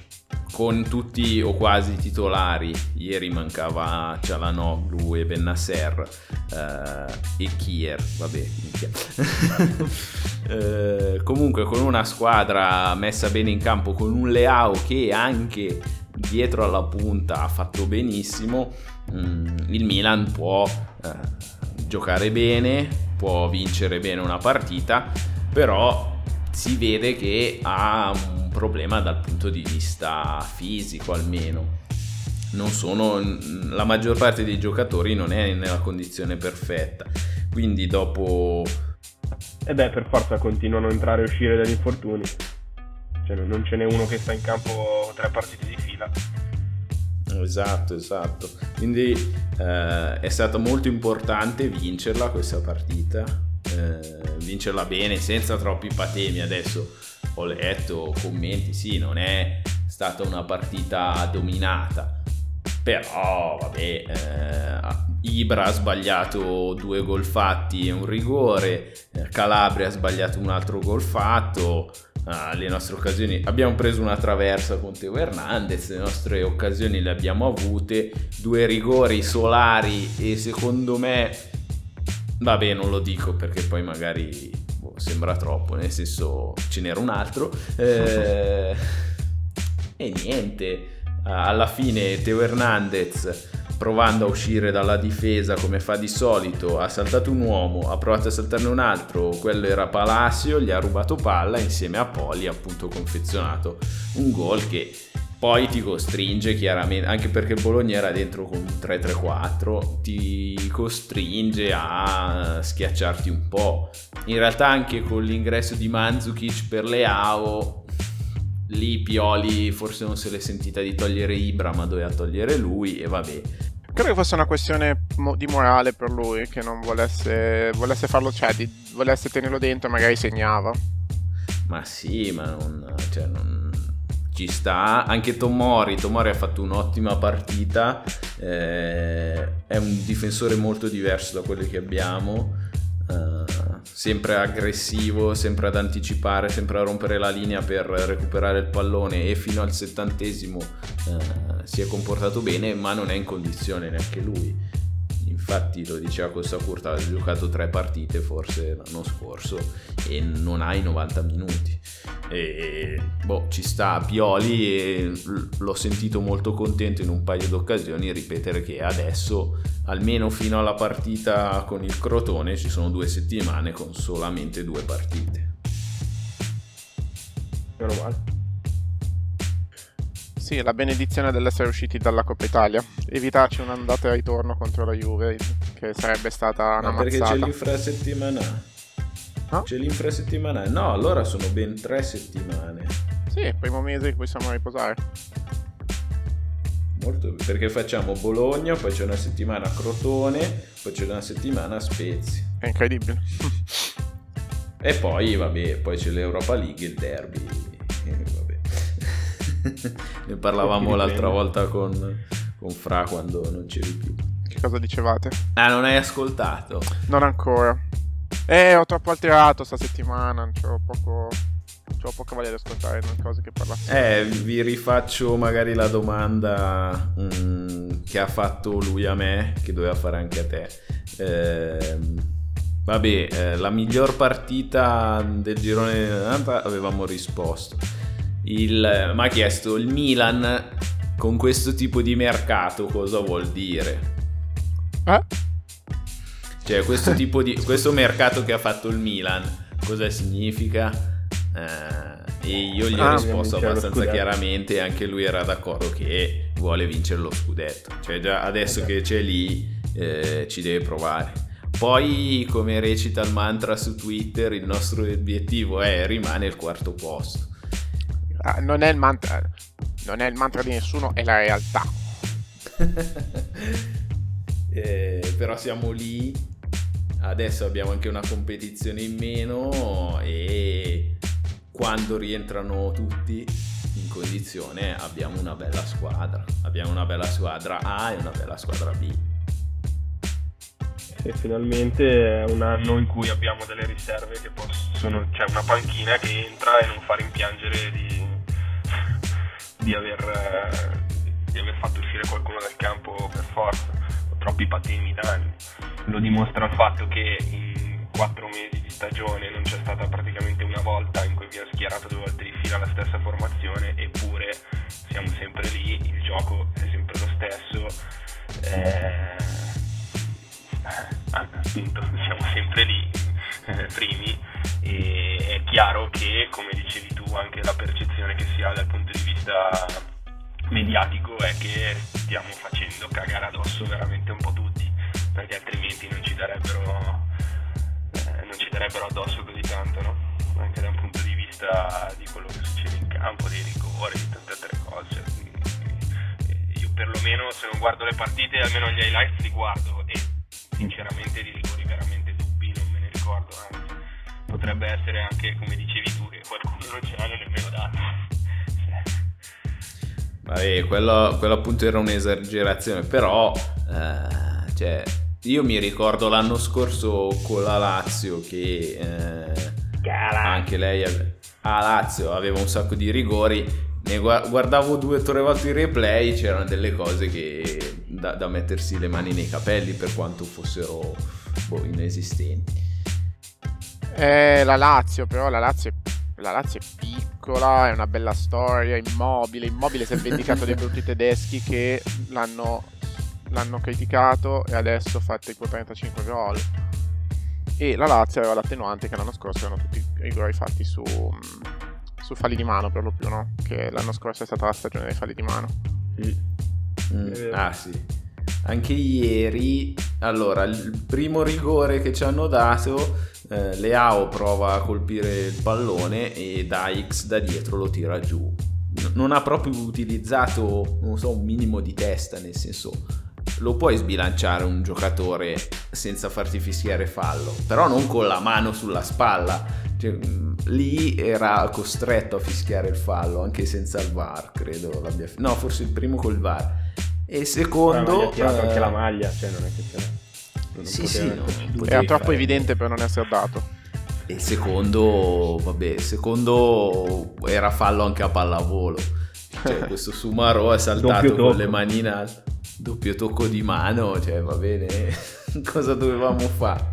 con tutti o quasi titolari. Ieri mancava Cialanoglu e Bennasser eh, e Kier, vabbè. eh, comunque con una squadra messa bene in campo, con un Leao che anche dietro alla punta ha fatto benissimo, mm, il Milan può eh, giocare bene, può vincere bene una partita, però si vede che ha un problema dal punto di vista fisico almeno. Non sono, la maggior parte dei giocatori non è nella condizione perfetta. Quindi dopo... E eh beh, per forza continuano a entrare e uscire dagli infortuni. Cioè, non ce n'è uno che sta in campo tre partite di fila. Esatto, esatto. Quindi eh, è stato molto importante vincerla questa partita eh, vincerla bene senza troppi patemi. Adesso ho letto commenti, sì, non è stata una partita dominata, però vabbè, eh, Ibra ha sbagliato due gol fatti e un rigore, eh, Calabria ha sbagliato un altro gol fatto. Uh, le nostre occasioni abbiamo preso una traversa con Teo Hernandez le nostre occasioni le abbiamo avute due rigori solari e secondo me Vabbè, non lo dico perché poi magari sembra troppo, nel senso ce n'era un altro. Eh, e niente, alla fine Teo Hernandez provando a uscire dalla difesa come fa di solito, ha saltato un uomo, ha provato a saltarne un altro, quello era Palacio, gli ha rubato palla insieme a Poli appunto confezionato un gol che poi ti costringe chiaramente, anche perché Bologna era dentro con 3-3-4, ti costringe a schiacciarti un po'. In realtà anche con l'ingresso di Mandzukic per Leao, lì Pioli forse non se l'è sentita di togliere Ibra, ma doveva togliere lui e vabbè. Credo che fosse una questione di morale per lui, che non volesse, volesse farlo, cioè di, volesse tenerlo dentro e magari segnava. Ma sì, ma non... Cioè non ci sta. Anche Tomori, Tomori ha fatto un'ottima partita, eh, è un difensore molto diverso da quelli che abbiamo. Uh, sempre aggressivo, sempre ad anticipare, sempre a rompere la linea per recuperare il pallone e fino al settantesimo uh, si è comportato bene, ma non è in condizione neanche lui. Infatti lo diceva Costa Curta, ha giocato tre partite forse l'anno scorso e non ha i 90 minuti. E boh, ci sta Pioli e l'ho sentito molto contento in un paio di occasioni ripetere che adesso almeno fino alla partita con il Crotone ci sono due settimane con solamente due partite. Meno male. Sì, la benedizione dell'essere usciti dalla Coppa Italia. Evitarci un'andata e ritorno contro la Juve, che sarebbe stata una Ma perché mazzata. c'è l'infrasettimanale? No? C'è l'infrasettimanale? No, allora sono ben tre settimane. Sì, primo mese in cui siamo a riposare. Molto, perché facciamo Bologna, poi c'è una settimana a Crotone, poi c'è una settimana a Spezia. È incredibile. e poi, vabbè, poi c'è l'Europa League e il derby. ne parlavamo l'altra volta con, con Fra quando non c'eri più. Che cosa dicevate? Ah, non hai ascoltato? Non ancora. Eh, ho troppo alterato sta settimana, c'ho poco... C'ho poca voglia di ascoltare le cose che parlassi. Eh, vi rifaccio magari la domanda mm, che ha fatto lui a me, che doveva fare anche a te. Eh, vabbè, eh, la miglior partita del girone 90 avevamo risposto il, mi ha chiesto il Milan con questo tipo di mercato cosa vuol dire? Eh? Cioè questo tipo di questo mercato che ha fatto il Milan cosa significa? Eh, e io gli ho ah, risposto abbastanza chiaramente anche lui era d'accordo che vuole vincere lo scudetto. Cioè già adesso okay. che c'è lì eh, ci deve provare. Poi, come recita il mantra su Twitter, il nostro obiettivo è rimane il quarto posto. Ah, non, è il mantra, non è il mantra di nessuno, è la realtà. eh, però siamo lì, adesso abbiamo anche una competizione in meno e quando rientrano tutti in condizione abbiamo una bella squadra. Abbiamo una bella squadra A e una bella squadra B. E finalmente è un anno in cui abbiamo delle riserve che possono. c'è una panchina che entra e non fa rimpiangere di di aver, di aver fatto uscire qualcuno dal campo per forza, o troppi patemi danni. Lo dimostra il fatto che in quattro mesi di stagione non c'è stata praticamente una volta in cui abbiamo schierato due volte di fila la stessa formazione, eppure siamo sempre lì, il gioco è sempre lo stesso. Eh, appunto siamo sempre lì eh, primi e è chiaro che come dicevi anche la percezione che si ha dal punto di vista mediatico è che stiamo facendo cagare addosso veramente un po' tutti perché altrimenti non ci darebbero eh, non ci darebbero addosso così tanto no? anche da un punto di vista di quello che succede in campo dei rigori di tante altre cose io perlomeno se non guardo le partite almeno gli highlights li guardo e sinceramente di rigori veramente dubbi non me ne ricordo, anzi potrebbe essere anche come dicevi tu che qualcuno non ce l'hanno nemmeno dato. Vabbè, quello, quello, appunto era un'esagerazione, però eh, cioè, io mi ricordo l'anno scorso con la Lazio che eh, anche lei a Lazio aveva un sacco di rigori ne guardavo due o tre volte i replay c'erano delle cose che da, da, mettersi le mani nei capelli per quanto fossero boh, inesistenti eh, la Lazio però la Lazio, è, la Lazio è piccola è una bella storia immobile immobile si è vendicato dei brutti tedeschi che l'hanno, l'hanno criticato e adesso fa tipo 35 gol e la Lazio aveva l'attenuante che l'anno scorso erano tutti i rigori fatti su su falli di mano per lo più, no? Che l'anno scorso è stata la stagione dei falli di mano. Mm. Ah sì. Anche ieri, allora, il primo rigore che ci hanno dato, eh, Leao prova a colpire il pallone e Daix da dietro lo tira giù. Non ha proprio utilizzato, non so, un minimo di testa, nel senso lo puoi sbilanciare un giocatore senza farti fischiare fallo, però non con la mano sulla spalla. Cioè, lì era costretto a fischiare il fallo anche senza il VAR, credo l'abbia No, forse il primo col VAR. E secondo... Ha tirato eh... anche la maglia, cioè non è che c'era... Non sì, sì, no, era troppo fare. evidente per non essere dato. E secondo, vabbè, secondo era fallo anche a pallavolo. Cioè, questo Sumaro è saltato con le manine alte doppio tocco di mano, cioè va bene, cosa dovevamo fare?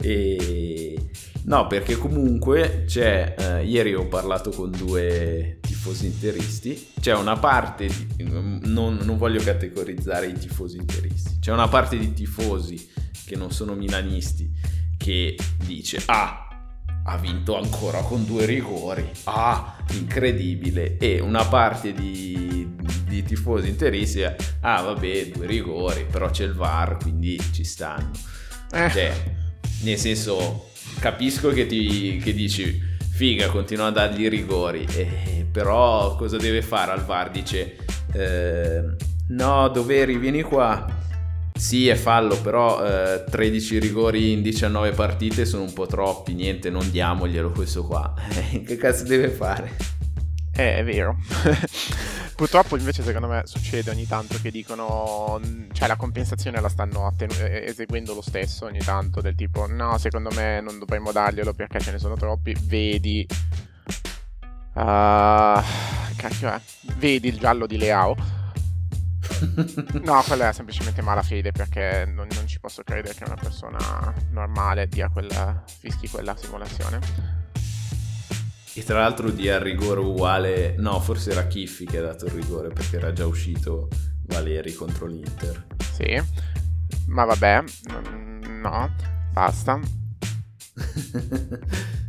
E... No, perché comunque c'è, eh, ieri ho parlato con due tifosi interisti, c'è una parte, di, non, non, voglio categorizzare i tifosi interisti, c'è una parte di tifosi che non sono milanisti che dice, ah, ha vinto ancora con due rigori, ah, incredibile, e una parte di, di tifosi interisti, ah vabbè, due rigori, però c'è il VAR, quindi ci stanno. Eh. Cioè, nel senso, capisco che, ti, che dici, figa, continua a dargli i rigori, eh, però cosa deve fare al VAR? Dice, eh, no, doveri, vieni qua sì, è fallo, però eh, 13 rigori in 19 partite sono un po' troppi, niente, non diamoglielo questo qua. che cazzo deve fare? Eh, è vero. Purtroppo invece secondo me succede ogni tanto che dicono, cioè la compensazione la stanno attenu- eseguendo lo stesso ogni tanto, del tipo no, secondo me non dovremmo darglielo perché ce ne sono troppi, vedi... Uh, cacchio è? Vedi il giallo di Leao no, quella è semplicemente malafede perché non, non, ci posso credere che una persona normale dia quella, fischi quella simulazione. E tra l'altro dia il rigore uguale, no, forse era Kiffi che ha dato il rigore perché era già uscito Valeri contro l'Inter. Sì, ma vabbè, no, basta.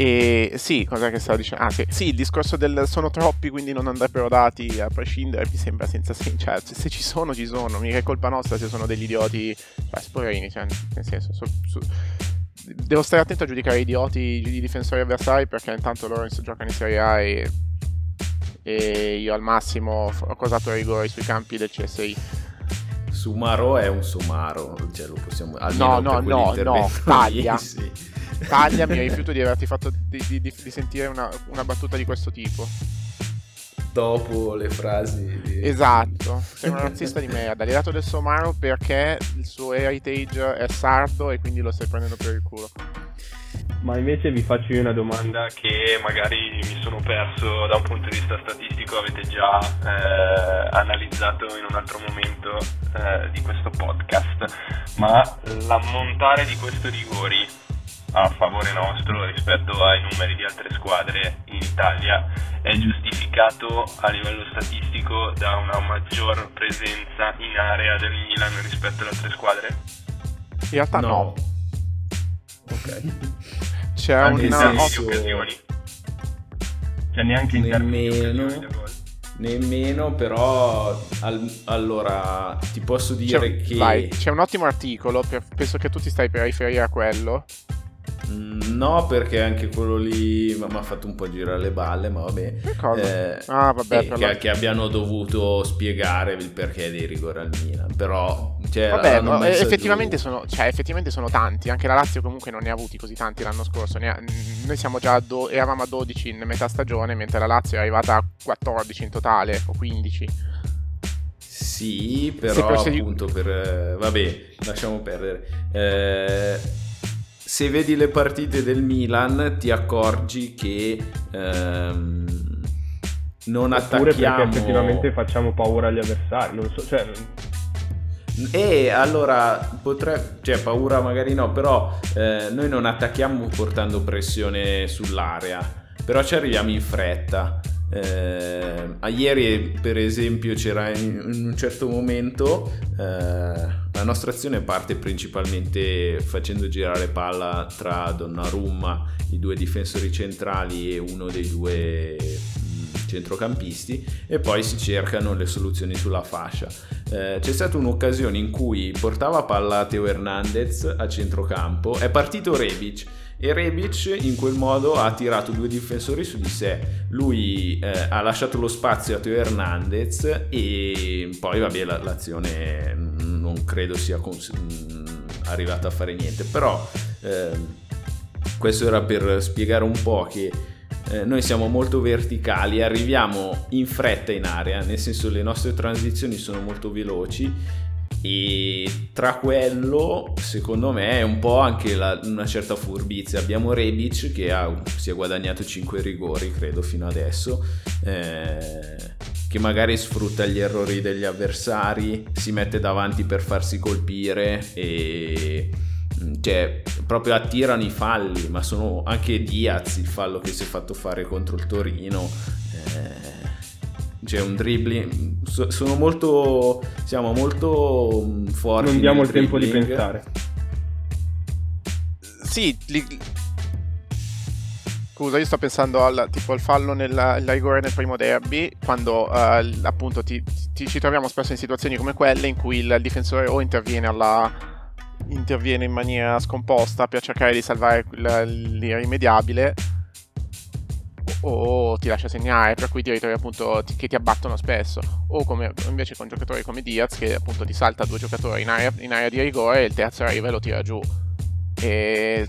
E sì, cosa che stavo dicendo? Ah, sì. sì, il discorso del sono troppi, quindi non andrebbero dati a prescindere, mi sembra senza senso. Cioè, se ci sono, ci sono. Mica è colpa nostra se sono degli idioti. Cioè, sporerini, cioè, nel senso. So, so, devo stare attento a giudicare idioti i difensori avversari perché intanto loro giocano in Serie A e, e io al massimo ho causato rigore sui campi del CSI. Sumaro è un Sumaro, cioè lo possiamo No, no, no, no, taglia. sì. Taglia, mi rifiuto di averti fatto di, di, di, di sentire una, una, battuta di questo tipo. Dopo le frasi. Di... Esatto, sei un razzista di merda. L'hai dato del somaro perché il suo heritage è sardo e quindi lo stai prendendo per il culo. Ma invece vi faccio io una domanda che magari mi sono perso da un punto di vista statistico, avete già eh, analizzato in un altro momento eh, di questo podcast, ma l'ammontare di questi rigori a favore nostro rispetto ai numeri di altre squadre in Italia è giustificato a livello statistico da una maggior presenza in area del Milan rispetto alle altre squadre? In realtà no. No. Ok. C'è Anche una... senso- occasioni. Cioè neanche in termini di Nemmeno. Nemmeno, però al- allora ti posso dire C'è, che vai, c'è un ottimo articolo, penso che tu ti stai per riferire a quello. Mm, no, perché anche quello lì mi ha fatto un po' girare le balle, ma vabbè. Eh, Ah, vabbè, eh, che, che abbiano dovuto spiegare il perché dei rigori al Milan. Però, cioè, Vabbè, no, messo effettivamente, giù- sono, cioè, effettivamente sono tanti. Anche la Lazio comunque non ne ha avuti così tanti l'anno scorso. Ha- noi siamo già a do- eravamo a 12 in metà stagione, mentre la Lazio è arrivata a 14 in totale, o 15. Sì, però però appunto per... eh, vabbè, lasciamo perdere. Eh, se vedi le partite del Milan ti accorgi che ehm, non Oppure attacchiamo... perché effettivamente facciamo paura agli avversari. Non so, cioè, E allora potrebbe, cioè paura magari no, però eh, noi non attacchiamo portando pressione sull'area, però ci arriviamo in fretta. Eh, a ieri per esempio c'era in, in un certo momento eh, la nostra azione parte principalmente facendo girare palla tra Donnarumma, i due difensori centrali e uno dei due mh, centrocampisti e poi si cercano le soluzioni sulla fascia. Eh, c'è stata un'occasione in cui portava palla Teo Hernandez a centrocampo, è partito Rebic e Rebic in quel modo ha tirato due difensori su di sé. Lui eh, ha lasciato lo spazio a Teo Hernandez e poi vabbè la- l'azione non credo sia cons- mh, arrivata a fare niente, però ehm, questo era per spiegare un po' che eh, noi siamo molto verticali, arriviamo in fretta in area, nel senso le nostre transizioni sono molto veloci e tra quello secondo me è un po' anche la- una certa furbizia. Abbiamo Rebic che ha- si è guadagnato 5 rigori credo fino adesso. eh, che magari sfrutta gli errori degli avversari, si mette davanti per farsi colpire e mm, cioè proprio attirano i falli, ma sono anche Diaz il fallo che si è fatto fare contro il Torino. eh, c'è un dribbling, so- sono molto, siamo molto forti. non diamo il tempo di pensare. Sì, li- Scusa, io sto pensando al, tipo, al fallo nel il rigore nel primo derby, quando l- appunto ti, ti- ci troviamo spesso in situazioni come quelle in cui il difensore o interviene, alla, interviene in maniera scomposta per cercare di salvare il- l'irrimediabile o, ti lascia segnare, per cui ti ritrovi appunto ti- che ti abbattono spesso. O come invece con giocatori come Diaz che appunto ti salta due giocatori in area, in area di rigore e il terzo arriva e lo tira giù. E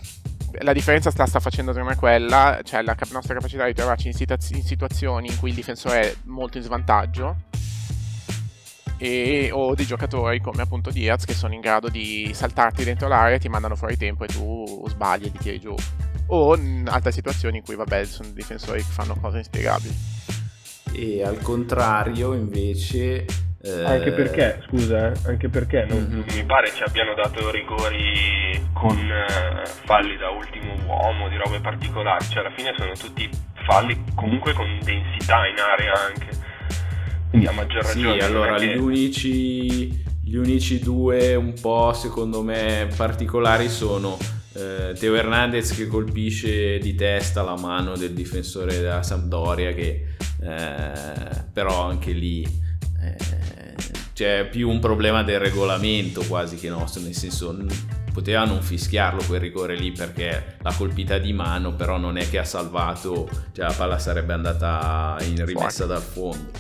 la differenza sta, sta facendo me quella, cioè la cap- nostra capacità di trovarci in, situaz- in situazioni in cui il difensore è molto in svantaggio e, o dei giocatori come appunto Diaz che sono in grado di saltarti dentro l'area, ti mandano fuori tempo e tu sbagli e li tiri giù. O in altre situazioni in cui vabbè sono difensori che fanno cose inspiegabili. E al contrario invece... eh, Anche perché, scusa, eh, anche perché non, Mhm. mi pare ci abbiano dato rigori con eh, falli da ultimo uomo, di robe particolari, cioè alla fine sono tutti falli comunque con densità in area anche. Quindi a maggior Sì, ragione. non allora che- gli unici, gli unici due un po' secondo me particolari sono eh, Teo Hernandez che colpisce di testa la mano del difensore della Sampdoria che eh, però anche lì eh, c'è più un problema del regolamento quasi che nostro, nel senso poteva non fischiarlo quel rigore lì perché l'ha colpita di mano, però non è che ha salvato, cioè la palla sarebbe andata in rimessa dal fondo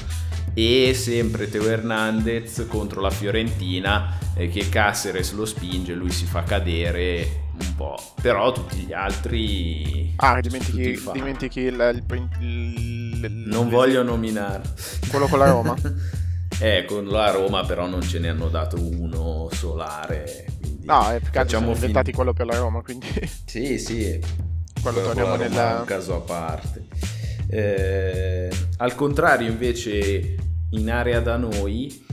e sempre Teo Hernandez contro la Fiorentina eh, che Caceres lo spinge, lui si fa cadere un po', però tutti gli altri Ah, dimentichi, dimentichi il, il, il- il- non voglio nominare Quello con la Roma? eh, con la Roma però non ce ne hanno dato uno solare, No, è altro facciamo sono fin- inventati quello per la Roma, quindi... Sì, sì. quello torniamo Roma nel... caso a parte. Eh, al contrario, invece, in area da noi,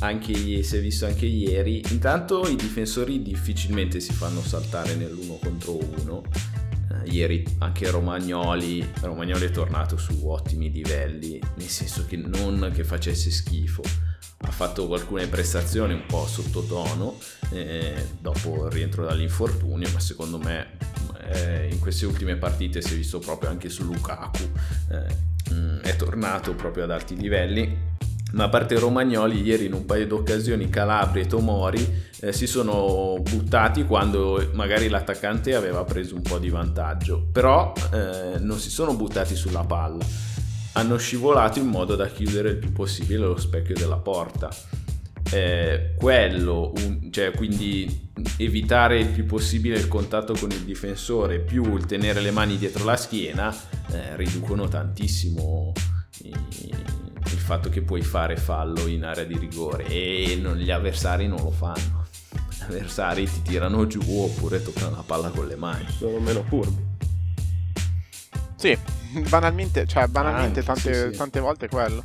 anche si è visto anche ieri, intanto i difensori difficilmente si fanno saltare nell'uno contro uno. Eh, ieri anche Romagnoli, Romagnoli è tornato su ottimi livelli, nel senso che non che facesse schifo, ha fatto alcune prestazioni un po' sottotono eh, dopo il rientro dall'infortunio, ma secondo me eh, in queste ultime partite si è visto proprio anche su Lukaku, eh, mm, è tornato proprio ad alti livelli. Ma a parte Romagnoli, ieri in un paio di occasioni Calabria e Tomori eh, si sono buttati quando magari l'attaccante aveva preso un po' di vantaggio, però eh, non si sono buttati sulla palla, hanno scivolato in modo da chiudere il più possibile lo specchio della porta. Eh, quello, un, cioè quindi evitare il più possibile il contatto con il difensore più il tenere le mani dietro la schiena eh, riducono tantissimo il fatto che puoi fare fallo in area di rigore e non, gli avversari non lo fanno gli avversari ti tirano giù oppure toccano la palla con le mani Sono meno furbi. Sì, banalmente, cioè banalmente Anche, tante, sì, sì. tante volte quello.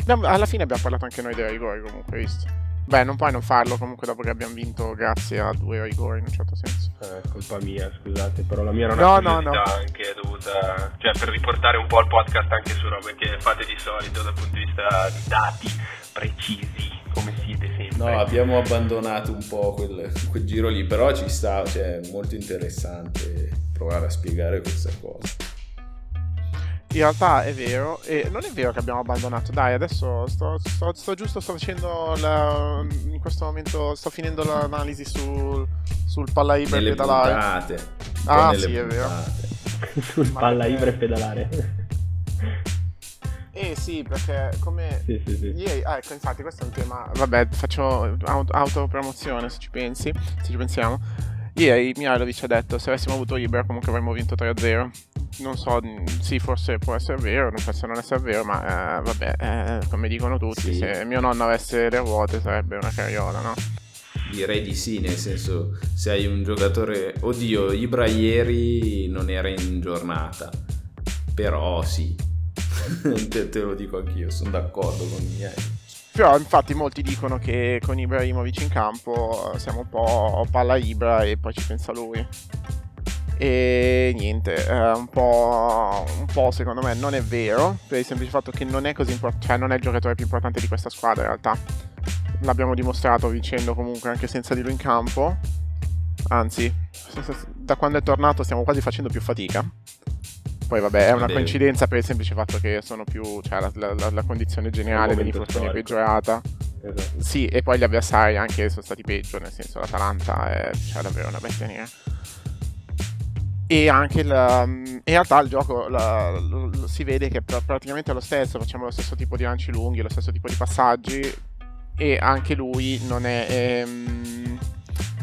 Abbiamo- alla fine abbiamo parlato anche noi dei rigori comunque, visto. Beh, non puoi non farlo comunque dopo che abbiamo vinto grazie a due rigori in un certo senso. Eh, colpa mia, scusate, però la mia era No, una no, curiosità no. anche dovuta cioè per riportare un po' il podcast anche su robe che fate di solito dal punto di vista di dati precisi come siete sempre no abbiamo abbandonato un po' quel, quel giro lì però ci sta cioè è molto interessante provare a spiegare questa cosa In realtà è vero, e non è vero che abbiamo abbandonato. Dai, adesso sto, sto- sto giusto, sto facendo la- in questo momento, sto finendo l'analisi sul, sul palla iber nelle pedalare. puntate Ah, sì, è vero. puntate. sul Ma palla ibra e pedalare. Eh sì, perché come... sì, sì, sì. Ieri, ah, ecco, infatti questo è un tema. Vabbè, faccio auto- autopromozione se ci pensi, se ci pensiamo. Ieri Mihailovic ha detto: Se avessimo avuto Ibra, comunque avremmo vinto 3-0. Non so, mh, sì, forse può essere vero, non penso non essere vero, ma eh, vabbè, eh, come dicono tutti, Sì. se mio nonno avesse le ruote sarebbe una carriola, no? direi di sì nel senso se hai un giocatore oddio Ibra ieri non era in giornata però sì te, te lo dico anch'io sono d'accordo con i miei Però infatti molti dicono che con Ibrahimovic in campo eh, siamo un po' palla Ibra e poi ci pensa lui. E niente, eh, un, po', un po' secondo me non è vero, per il semplice fatto che non è così importante, cioè non è il giocatore più importante di questa squadra in realtà. L'abbiamo dimostrato vincendo comunque anche senza di lui in campo. Anzi, da quando è tornato stiamo quasi facendo più fatica. Poi vabbè, è una coincidenza per il semplice fatto che sono più, cioè la, la- la- condizione generale dell'infortunio è peggiorata. Esatto. Sì, e poi gli avversari anche sono stati peggio, nel senso l'Atalanta è cioè, davvero una bestia nera. E anche um, in realtà il gioco la- lo- si vede che pr- praticamente è lo stesso, facciamo lo stesso tipo di lanci lunghi, lo stesso tipo di passaggi e anche lui non è... ehm,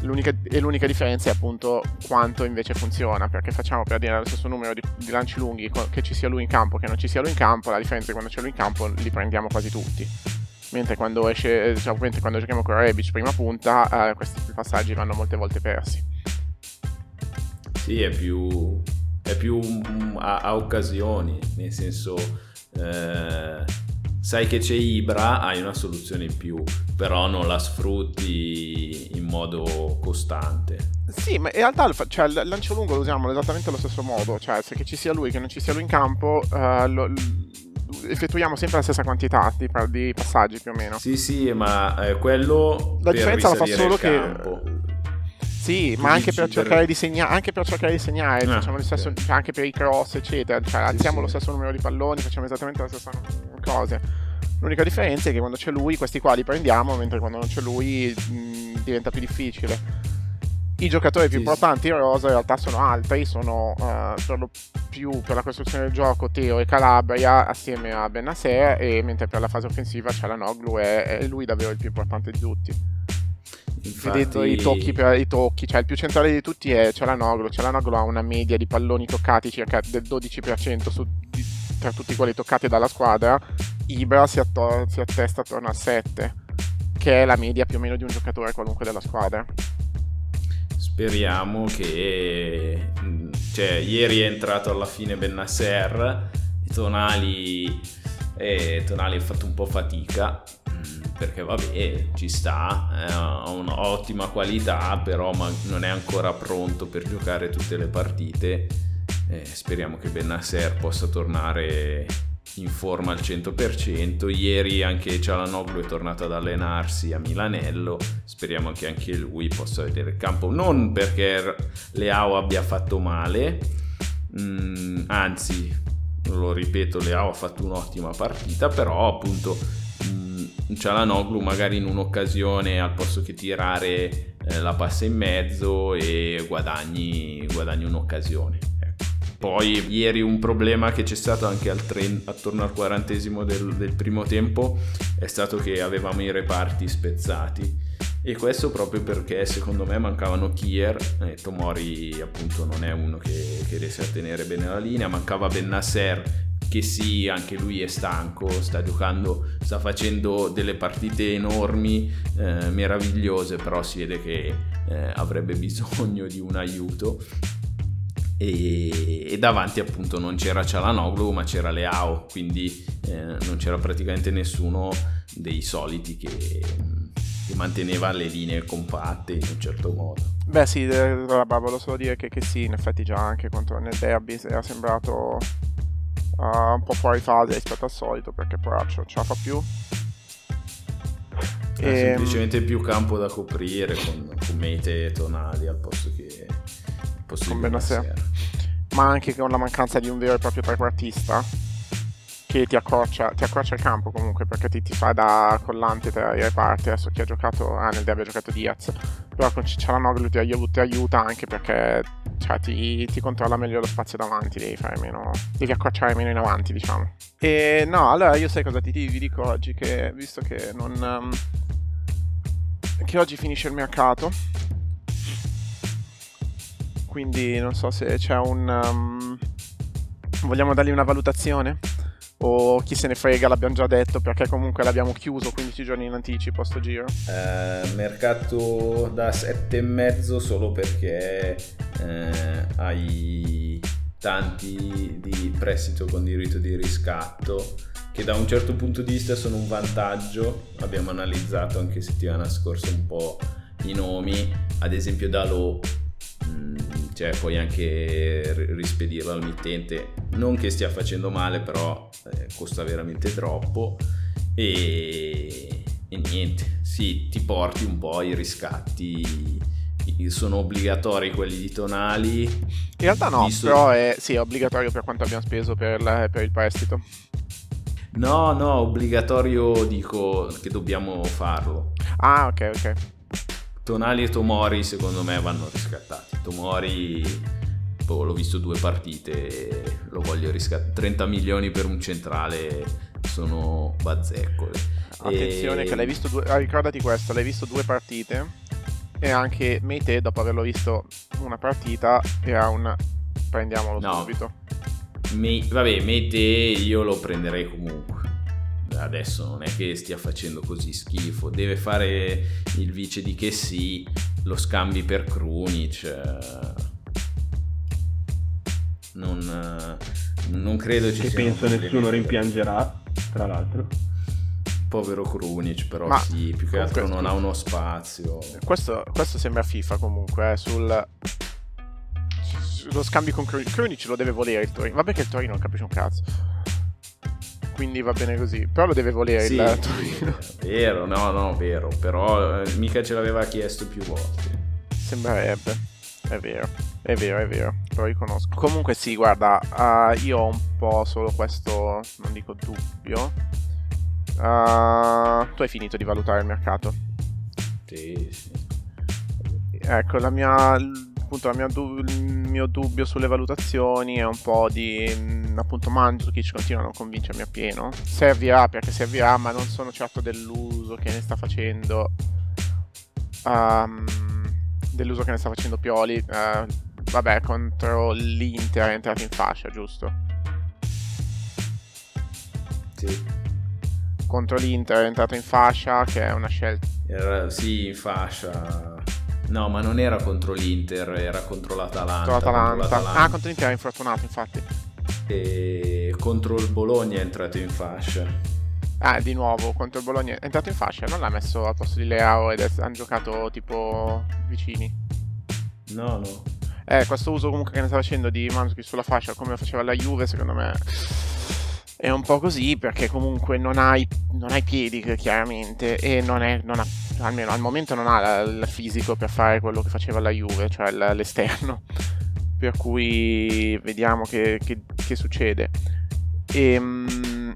l'unica, e l'unica differenza è appunto quanto invece funziona, perché facciamo per dire lo stesso numero di, di lanci lunghi che ci sia lui in campo, che non ci sia lui in campo, la differenza è che quando c'è lui in campo li prendiamo quasi tutti. Mentre quando esce, diciamo, mentre quando giochiamo con Rebic prima punta, eh, questi passaggi vanno molte volte persi. Sì è più è più mm, a, a occasioni nel senso eh, sai che c'è Ibra hai una soluzione in più però non la sfrutti in modo costante Sì, ma in realtà il cioè, il lancio lungo lo usiamo esattamente allo stesso modo, cioè se che ci sia lui che non ci sia lui in campo, eh, lo- effettuiamo sempre la stessa quantità di, pa- di passaggi più o meno. Sì, sì, ma eh, quello La differenza la fa solo che... campo. Sì, ma anche per cercare di segnare, anche per cercare di segnare, Ah, facciamo lo stesso, ok. cioè, anche per i cross, eccetera, cioè alziamo sì. lo stesso numero di palloni, facciamo esattamente la stessa cose. L'unica differenza è che quando c'è lui, questi qua li prendiamo, mentre quando non c'è lui mh, diventa più difficile. I giocatori più importanti in rosa in realtà sono altri, sono eh, per lo più per la costruzione del gioco Teo e Calabria assieme a Benasser e mentre per la fase offensiva c'è la Noglu e è lui davvero il più importante di tutti. Infatti, Vedete i tocchi per i tocchi, cioè il più centrale di tutti è Cialanoglu. Cialanoglu ha una media di palloni toccati circa del 12% su, di- tra tutti quelli toccati dalla squadra. Ibra si, atto- si attesta attorno al 7, che è la media più o meno di un giocatore qualunque della squadra. speriamo che mm, cioè, ieri è entrato alla fine Bennasser Tonali, e Tonali ha fatto un po' fatica mm, perché vabbè ci sta ha un'ottima qualità però non è ancora pronto per giocare tutte le partite eh, speriamo che Bennasser possa tornare in forma al 100%. Ieri anche Cialanoglu è tornato ad allenarsi a Milanello. Speriamo che anche lui possa vedere il campo. Non perché Leao abbia fatto male, mm, anzi, lo ripeto, Leao ha fatto un'ottima partita, però appunto mm, Cialanoglu magari in un'occasione al posto che tirare eh, la passa in mezzo e guadagni, guadagni un'occasione. Poi ieri un problema che c'è stato anche al tre, attorno al quarantesimo del, del primo tempo è stato che avevamo i reparti spezzati e questo proprio perché secondo me mancavano Kier. E Tomori appunto non è uno che, che riesce a tenere bene la linea. Mancava Bennasser che sì anche lui è stanco sta giocando sta facendo delle partite enormi eh, meravigliose però si vede che eh, avrebbe bisogno di un aiuto. E, e, davanti appunto non c'era Cialanoglu ma c'era Leao. Quindi eh, non c'era praticamente nessuno dei soliti che, che, manteneva le linee compatte in un certo modo. Beh sì vabbè, volevo solo dire che, che, sì in effetti già anche contro nel derby era sembrato uh, un po' fuori fase rispetto al solito perché poraccio ce la fa più. E... Ehm, semplicemente più campo da coprire con, con mete tonali al posto che con Benasser. Ma anche con la mancanza di un vero e proprio trequartista che ti accorcia, ti accorcia il campo comunque perché ti, ti fa da collante tra i reparti. Adesso chi ha giocato, ah, nel derby ha giocato Diaz, però con Cialanoglu ti, ti aiuta anche perché cioè, ti, ti, controlla meglio lo spazio davanti, devi fare meno, devi accorciare meno in avanti, diciamo. E no, allora io sai cosa ti, vi dico oggi? Che visto che non. Um, che oggi finisce il mercato quindi non so se c'è un... Um, vogliamo dargli una valutazione? O chi se ne frega, l'abbiamo già detto perché comunque l'abbiamo chiuso 15 giorni in anticipo sto giro. Eh, mercato da 7,5 solo perché eh, hai tanti di prestito con diritto di riscatto che da un certo punto di vista sono un vantaggio. Abbiamo analizzato anche settimana scorsa un po' i nomi, ad esempio Dalò cioè puoi anche rispedirlo al mittente non che stia facendo male però eh, costa veramente troppo. E, e niente sì ti porti un po' i riscatti. Sono obbligatori quelli di Tonali. In realtà no visto... però è, sì, è obbligatorio per quanto abbiamo speso per, la, per il prestito. No no obbligatorio dico che dobbiamo farlo. Ah ok ok Tonali e Tomori secondo me vanno riscattati. Tomori boh, l'ho visto due partite, lo voglio riscattare. 30 milioni per un centrale sono bazzeccole. Attenzione e... che l'hai visto due... Ah, ricordati questo, l'hai visto due partite e anche Meite dopo averlo visto una partita era un prendiamolo no. subito. Me... Vabbè, Meite io lo prenderei comunque adesso non è che stia facendo così schifo, deve fare il vice di che sì, lo scambi per Krunic. Eh. Non, non credo ci e sia. Penso nessuno rimpiangerà, tra l'altro. Povero Krunic, però Ma sì, più che altro non ha uno spazio. Questo, questo sembra FIFA comunque, eh, sul lo scambio con Krunic lo deve volere il Torino. Vabbè che il Torino non capisce un cazzo quindi va bene così. Però lo deve volere sì, il Torino. Vero, no, no, vero. Però eh, mica ce l'aveva chiesto più volte. Sembrerebbe. È vero, è vero, è vero, lo riconosco. Comunque sì, guarda, uh, io ho un po' solo questo, non dico dubbio. Uh, tu hai finito di valutare il mercato? Sì, sì. Ecco, la mia appunto mia, il mio dubbio sulle valutazioni è un po' di mm, appunto Mandzukic continua a non convincermi appieno. Servirà perché servirà ma non sono certo dell'uso che ne sta facendo um, dell'uso che ne sta facendo Pioli uh, vabbè contro l'Inter è entrato in fascia giusto? Sì. Contro l'Inter è entrato in fascia che è una scelta Era, sì in fascia No, ma non era contro l'Inter, era contro l'Atalanta. Contro l'Atalanta. contro l'Atalanta. Ah, contro l'Inter era infortunato, infatti. E contro il Bologna è entrato in fascia. Ah, di nuovo contro il Bologna. È entrato in fascia, non l'ha messo al posto di Leao ed è- hanno giocato tipo vicini. No, no. Eh, questo uso comunque che ne sta facendo di Mandzukic sulla fascia come faceva la Juve, secondo me è un po' così perché comunque non hai, non hai piedi chiaramente e non è, non ha, almeno al momento non ha il fisico per fare quello che faceva la Juve, cioè l'esterno. Per cui vediamo che, che- che succede. Ehm,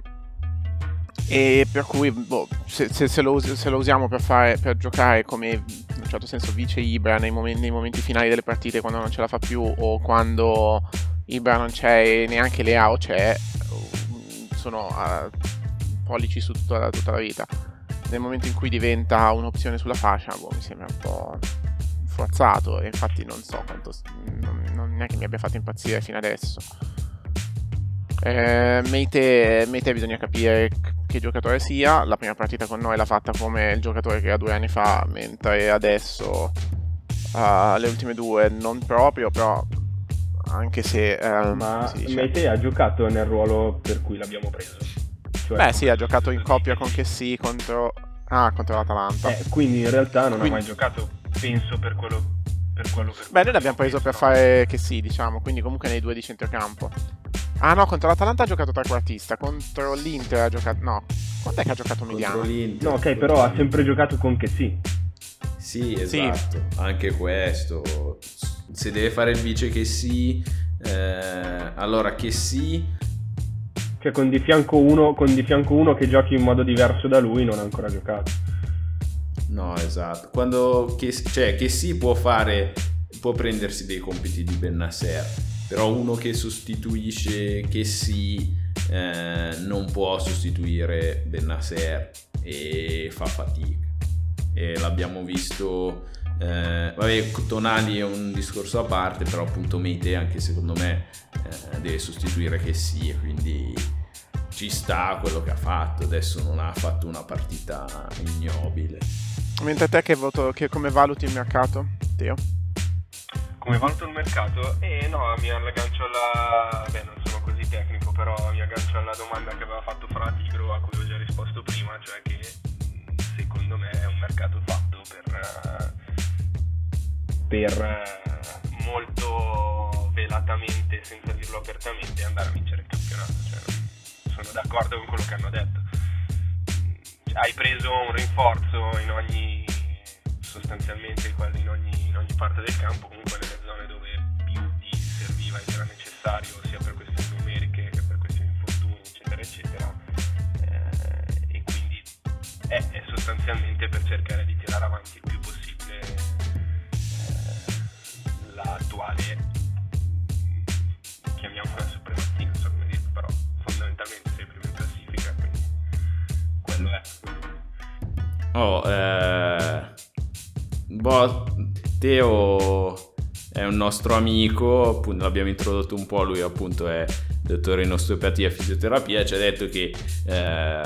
E, per cui boh, se, se- se lo, se lo usiamo per, fare, per giocare come in un certo senso vice Ibra nei momenti, nei momenti finali delle partite quando non ce la fa più o quando Ibra non c'è e neanche Leao c'è sono a pollici su tutta, tutta la vita nel momento in cui diventa un'opzione sulla fascia boh, mi sembra un po' forzato e infatti non so quanto non, non è che mi abbia fatto impazzire fino adesso eh, Meite, Meite bisogna capire che giocatore sia. La prima partita con noi l'ha fatta come il giocatore che era due anni fa, mentre adesso ah, le ultime due non proprio, però anche se... ehm, Ma Meite ha giocato nel ruolo per cui l'abbiamo preso. Cioè, Beh sì, ha giocato in coppia con Chessy contro... Ah, contro l'Atalanta. eh, quindi in realtà non Quindi- ha mai giocato, penso, per quello per quello per Beh, noi l'abbiamo preso per fare Chessy, diciamo, quindi comunque nei due di centrocampo. Ah no, contro l'Atalanta ha giocato trequartista, contro l'Inter ha giocato... No, quando è che ha giocato mediano? Contro l'Inter. No, ok, però ha sempre giocato con che sì. Sì, esatto, anche questo. Se deve fare il vice che sì, eh, allora che sì, Cioè con di fianco uno, con di fianco uno che giochi in modo diverso da lui non ha ancora giocato. no, esatto. Quando che, cioè, che sì può fare, può prendersi dei compiti di Bennasser, però uno che sostituisce che sì eh, non può sostituire Bennasser e fa fatica. E l'abbiamo visto. Eh, vabbè, Tonali è un discorso a parte, però appunto Meite anche secondo me eh, deve sostituire che sì, e quindi ci sta quello che ha fatto. Adesso non ha fatto una partita ignobile. Mentre te che voto, che come valuti il mercato, Teo? Come valuto il mercato? Eh no, mi aggancio alla... beh non sono così tecnico, però mi aggancio alla domanda che aveva fatto Fra Tigro a cui ho già risposto prima, cioè che secondo me è un mercato fatto per, eh, per eh, molto velatamente, senza dirlo apertamente, andare a vincere il campionato. Cioè, sono d'accordo con quello che hanno detto. Cioè, hai preso un rinforzo in ogni sostanzialmente quasi in ogni, in ogni parte del campo, comunque nelle zone dove più ti serviva ed era necessario, sia per questioni numeriche che per questioni di infortuni, eccetera, eccetera. Eh, e quindi è, è sostanzialmente per cercare di tirare avanti il più l'attuale, chiamiamola supremazia, non so come dire, però fondamentalmente sei primo in classifica, quindi quello è. Oh, eh, boh, Teo è un nostro amico, appunto l'abbiamo introdotto un po', lui appunto è dottore in osteopatia e fisioterapia, ci ha detto che eh,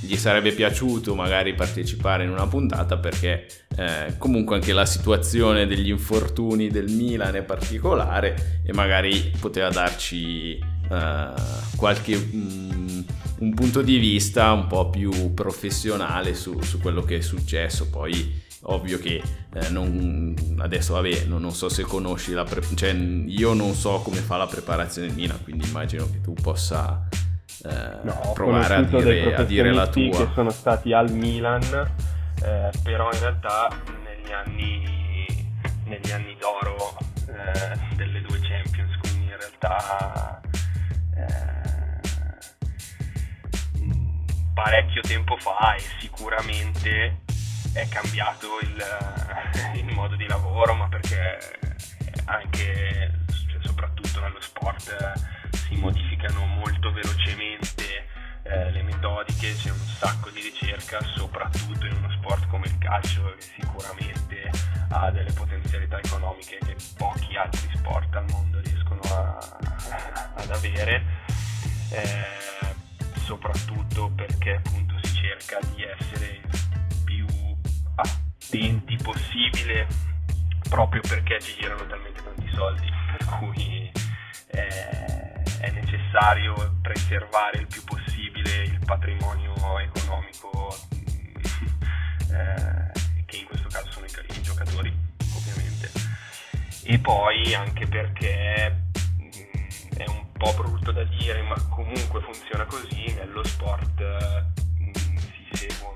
gli sarebbe piaciuto magari partecipare in una puntata perché eh, comunque anche la situazione degli infortuni del Milan è particolare e magari poteva darci eh, qualche mm, un punto di vista un po' più professionale su, su quello che è successo. Poi ovvio che eh, non, adesso vabbè non, non so se conosci la pre- cioè io non so come fa la preparazione di Nina quindi immagino che tu possa eh, No, provare a dire, a dire la tua che sono stati al Milan. eh, però in realtà negli anni, negli anni d'oro eh, delle due Champions, quindi in realtà eh, parecchio tempo fa e sicuramente è cambiato il, il modo di lavoro, ma perché anche, cioè, soprattutto nello sport, eh, si modificano molto velocemente eh, le metodiche, c'è un sacco di ricerca, soprattutto in uno sport come il calcio, che sicuramente ha delle potenzialità economiche che pochi altri sport al mondo riescono a- ad avere, eh, soprattutto perché appunto si cerca di essere attenti possibile proprio perché ci girano talmente tanti soldi, per cui eh, è necessario preservare il più possibile il patrimonio economico eh, che in questo caso sono i, i giocatori ovviamente. E poi anche perché mh, è un po' brutto da dire ma comunque funziona così nello sport mh, si seguono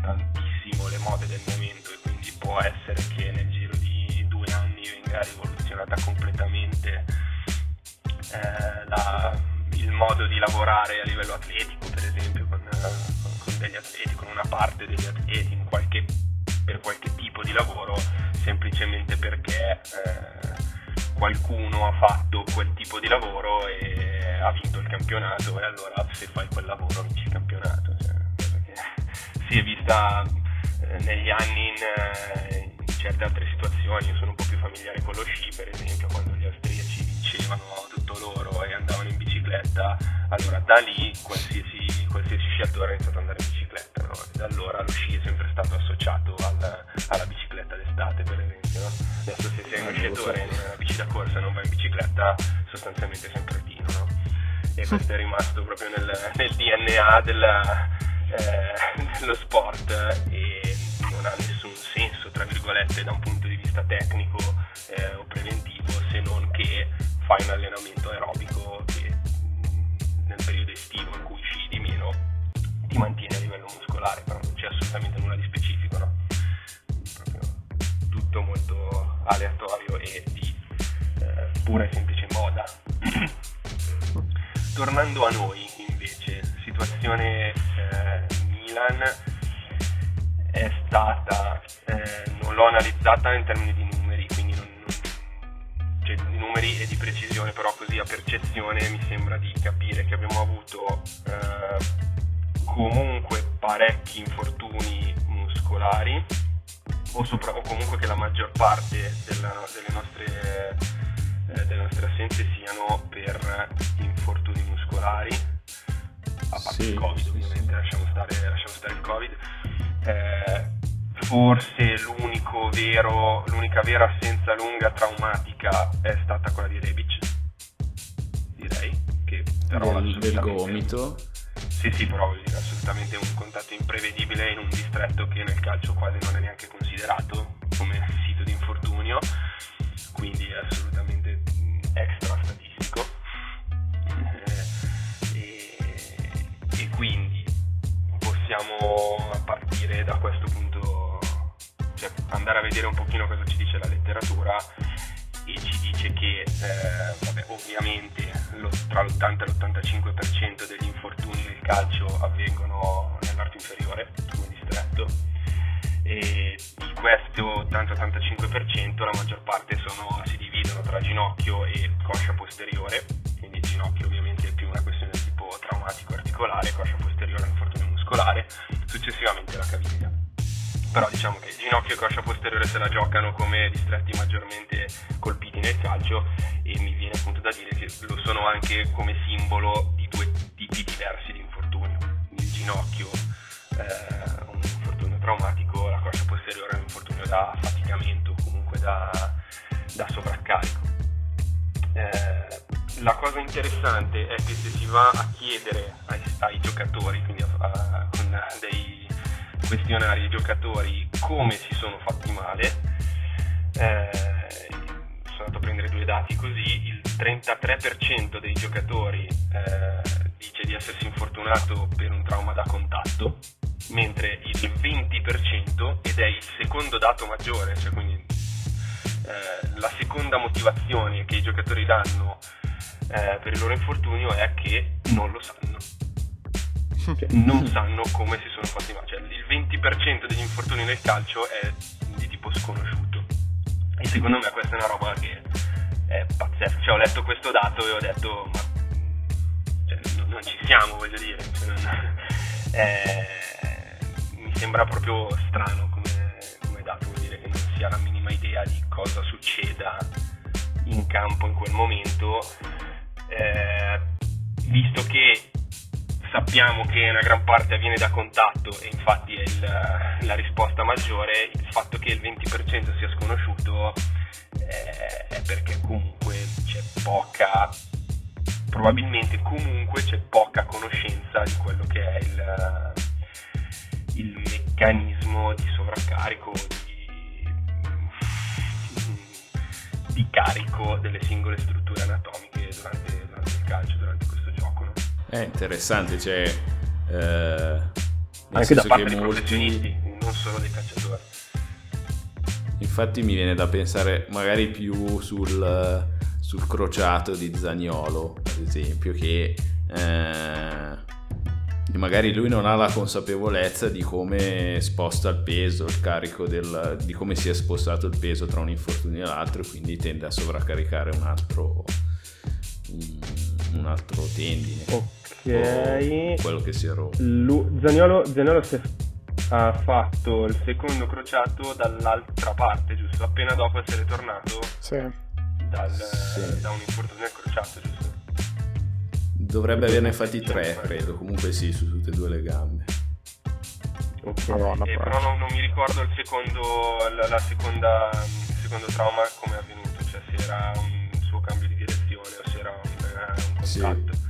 tantissimo le mode del momento e quindi può essere che nel giro di due anni venga rivoluzionata completamente eh, la, il modo di lavorare a livello atletico per esempio con, con degli atleti con una parte degli atleti qualche, per qualche tipo di lavoro semplicemente perché eh, qualcuno ha fatto quel tipo di lavoro e ha vinto il campionato e allora se fai quel lavoro vinci il campionato cioè, si è vista eh, negli anni in, eh, in, certe altre situazioni io sono un po' più familiare con lo sci per esempio quando gli austriaci vincevano tutto loro e andavano in bicicletta allora da lì qualsiasi, qualsiasi sciatore ha iniziato ad andare in bicicletta no? da allora lo sci è sempre stato associato al, alla bicicletta d'estate per esempio no? adesso se sei uno sciatore in una bici da corsa e non vai in bicicletta sostanzialmente sei un cretino no? e questo è rimasto proprio nel, nel DNA della, eh, dello sport e non ha nessun senso tra virgolette da un punto di vista tecnico eh, o preventivo se non che fai un allenamento aerobico che nel periodo estivo in cui sci di meno ti mantiene a livello muscolare, però non c'è assolutamente nulla di specifico, no? Proprio tutto molto aleatorio e di eh, pura e semplice moda. Tornando a noi situazione eh, Milan è stata, eh, non l'ho analizzata in termini di numeri, quindi non, non, cioè di numeri e di precisione, però così a percezione mi sembra di capire che abbiamo avuto eh, comunque parecchi infortuni muscolari o, sopra, o comunque che la maggior parte della, delle, nostre, eh, delle nostre assenze siano per infortuni muscolari a parte sì, il covid ovviamente. Lasciamo, stare, lasciamo stare il covid. Eh, forse l'unico vero, l'unica vera assenza lunga traumatica è stata quella di Rebic direi che però del, del gomito. Sì, sì, però vuol dire assolutamente un contatto imprevedibile in un distretto che nel calcio quasi non è neanche considerato come sito di infortunio, quindi è assolutamente extra quindi possiamo partire da questo punto, cioè andare a vedere un pochino cosa ci dice la letteratura. E ci dice che eh, vabbè, ovviamente lo, tra l'80 e l'85% degli infortuni del calcio avvengono nell'arto inferiore come distretto e di questo 80-85% la maggior parte sono, si dividono tra ginocchio e coscia posteriore. Quindi ginocchio ovviamente è più una questione traumatico articolare coscia posteriore un infortunio muscolare successivamente la caviglia però diciamo che ginocchio e coscia posteriore se la giocano come distretti maggiormente colpiti nel calcio e mi viene appunto da dire che lo sono anche come simbolo di due tipi diversi di infortunio. Il ginocchio eh, un infortunio traumatico, la coscia posteriore è un infortunio da affaticamento, comunque da, da sovraccarico. Eh, la cosa interessante è che se si va a chiedere ai, ai giocatori, quindi a, con dei questionari ai giocatori come si sono fatti male, eh, sono andato a prendere due dati così, il 33% dei giocatori eh, dice di essersi infortunato per un trauma da contatto, mentre il 20%, ed è il secondo dato maggiore, cioè quindi eh, la seconda motivazione che i giocatori danno eh, per il loro infortunio è che non lo sanno cioè, non sanno come si sono fatti male. Cioè, il 20% degli infortuni nel calcio è di tipo sconosciuto. E secondo me questa è una roba che è pazzesca. Cioè, ho letto questo dato e ho detto, ma cioè, non, ci siamo, voglio dire. Cioè, non, eh, mi sembra proprio strano come, come dato, vuol dire che non si ha la minima idea di cosa succeda in campo in quel momento. Eh, visto che sappiamo che una gran parte avviene da contatto e infatti è il, la risposta maggiore, il fatto che il 20% sia sconosciuto eh, è perché comunque c'è poca, probabilmente comunque c'è poca conoscenza di quello che è il, il meccanismo di sovraccarico, di, di carico delle singole strutture anatomiche durante, durante il calcio, durante questo gioco. No? È interessante, cioè... Eh, Anche da parte dei molti... professionisti, non solo dei calciatori. Infatti mi viene da pensare magari più sul, sul crociato di Zagnolo, ad esempio, che eh, magari lui non ha la consapevolezza di come sposta il peso, il carico del, di come si è spostato il peso tra un infortunio e l'altro e quindi tende a sovraccaricare un altro, un, un altro tendine. Ok. quello che si è rotto. Lu- Zaniolo, Zaniolo si è ha fatto il secondo crociato dall'altra parte, giusto? Appena dopo essere tornato sì. Dal, sì. da un infortunio al crociato, giusto? Dovrebbe averne fatti tre, credo. Comunque sì, su tutte e due le gambe. Okay. Madonna, eh, però non, non, mi ricordo il secondo, la, la seconda, il secondo trauma come è avvenuto, cioè se era un suo cambio di direzione o se era un, eh, un contatto. Sì.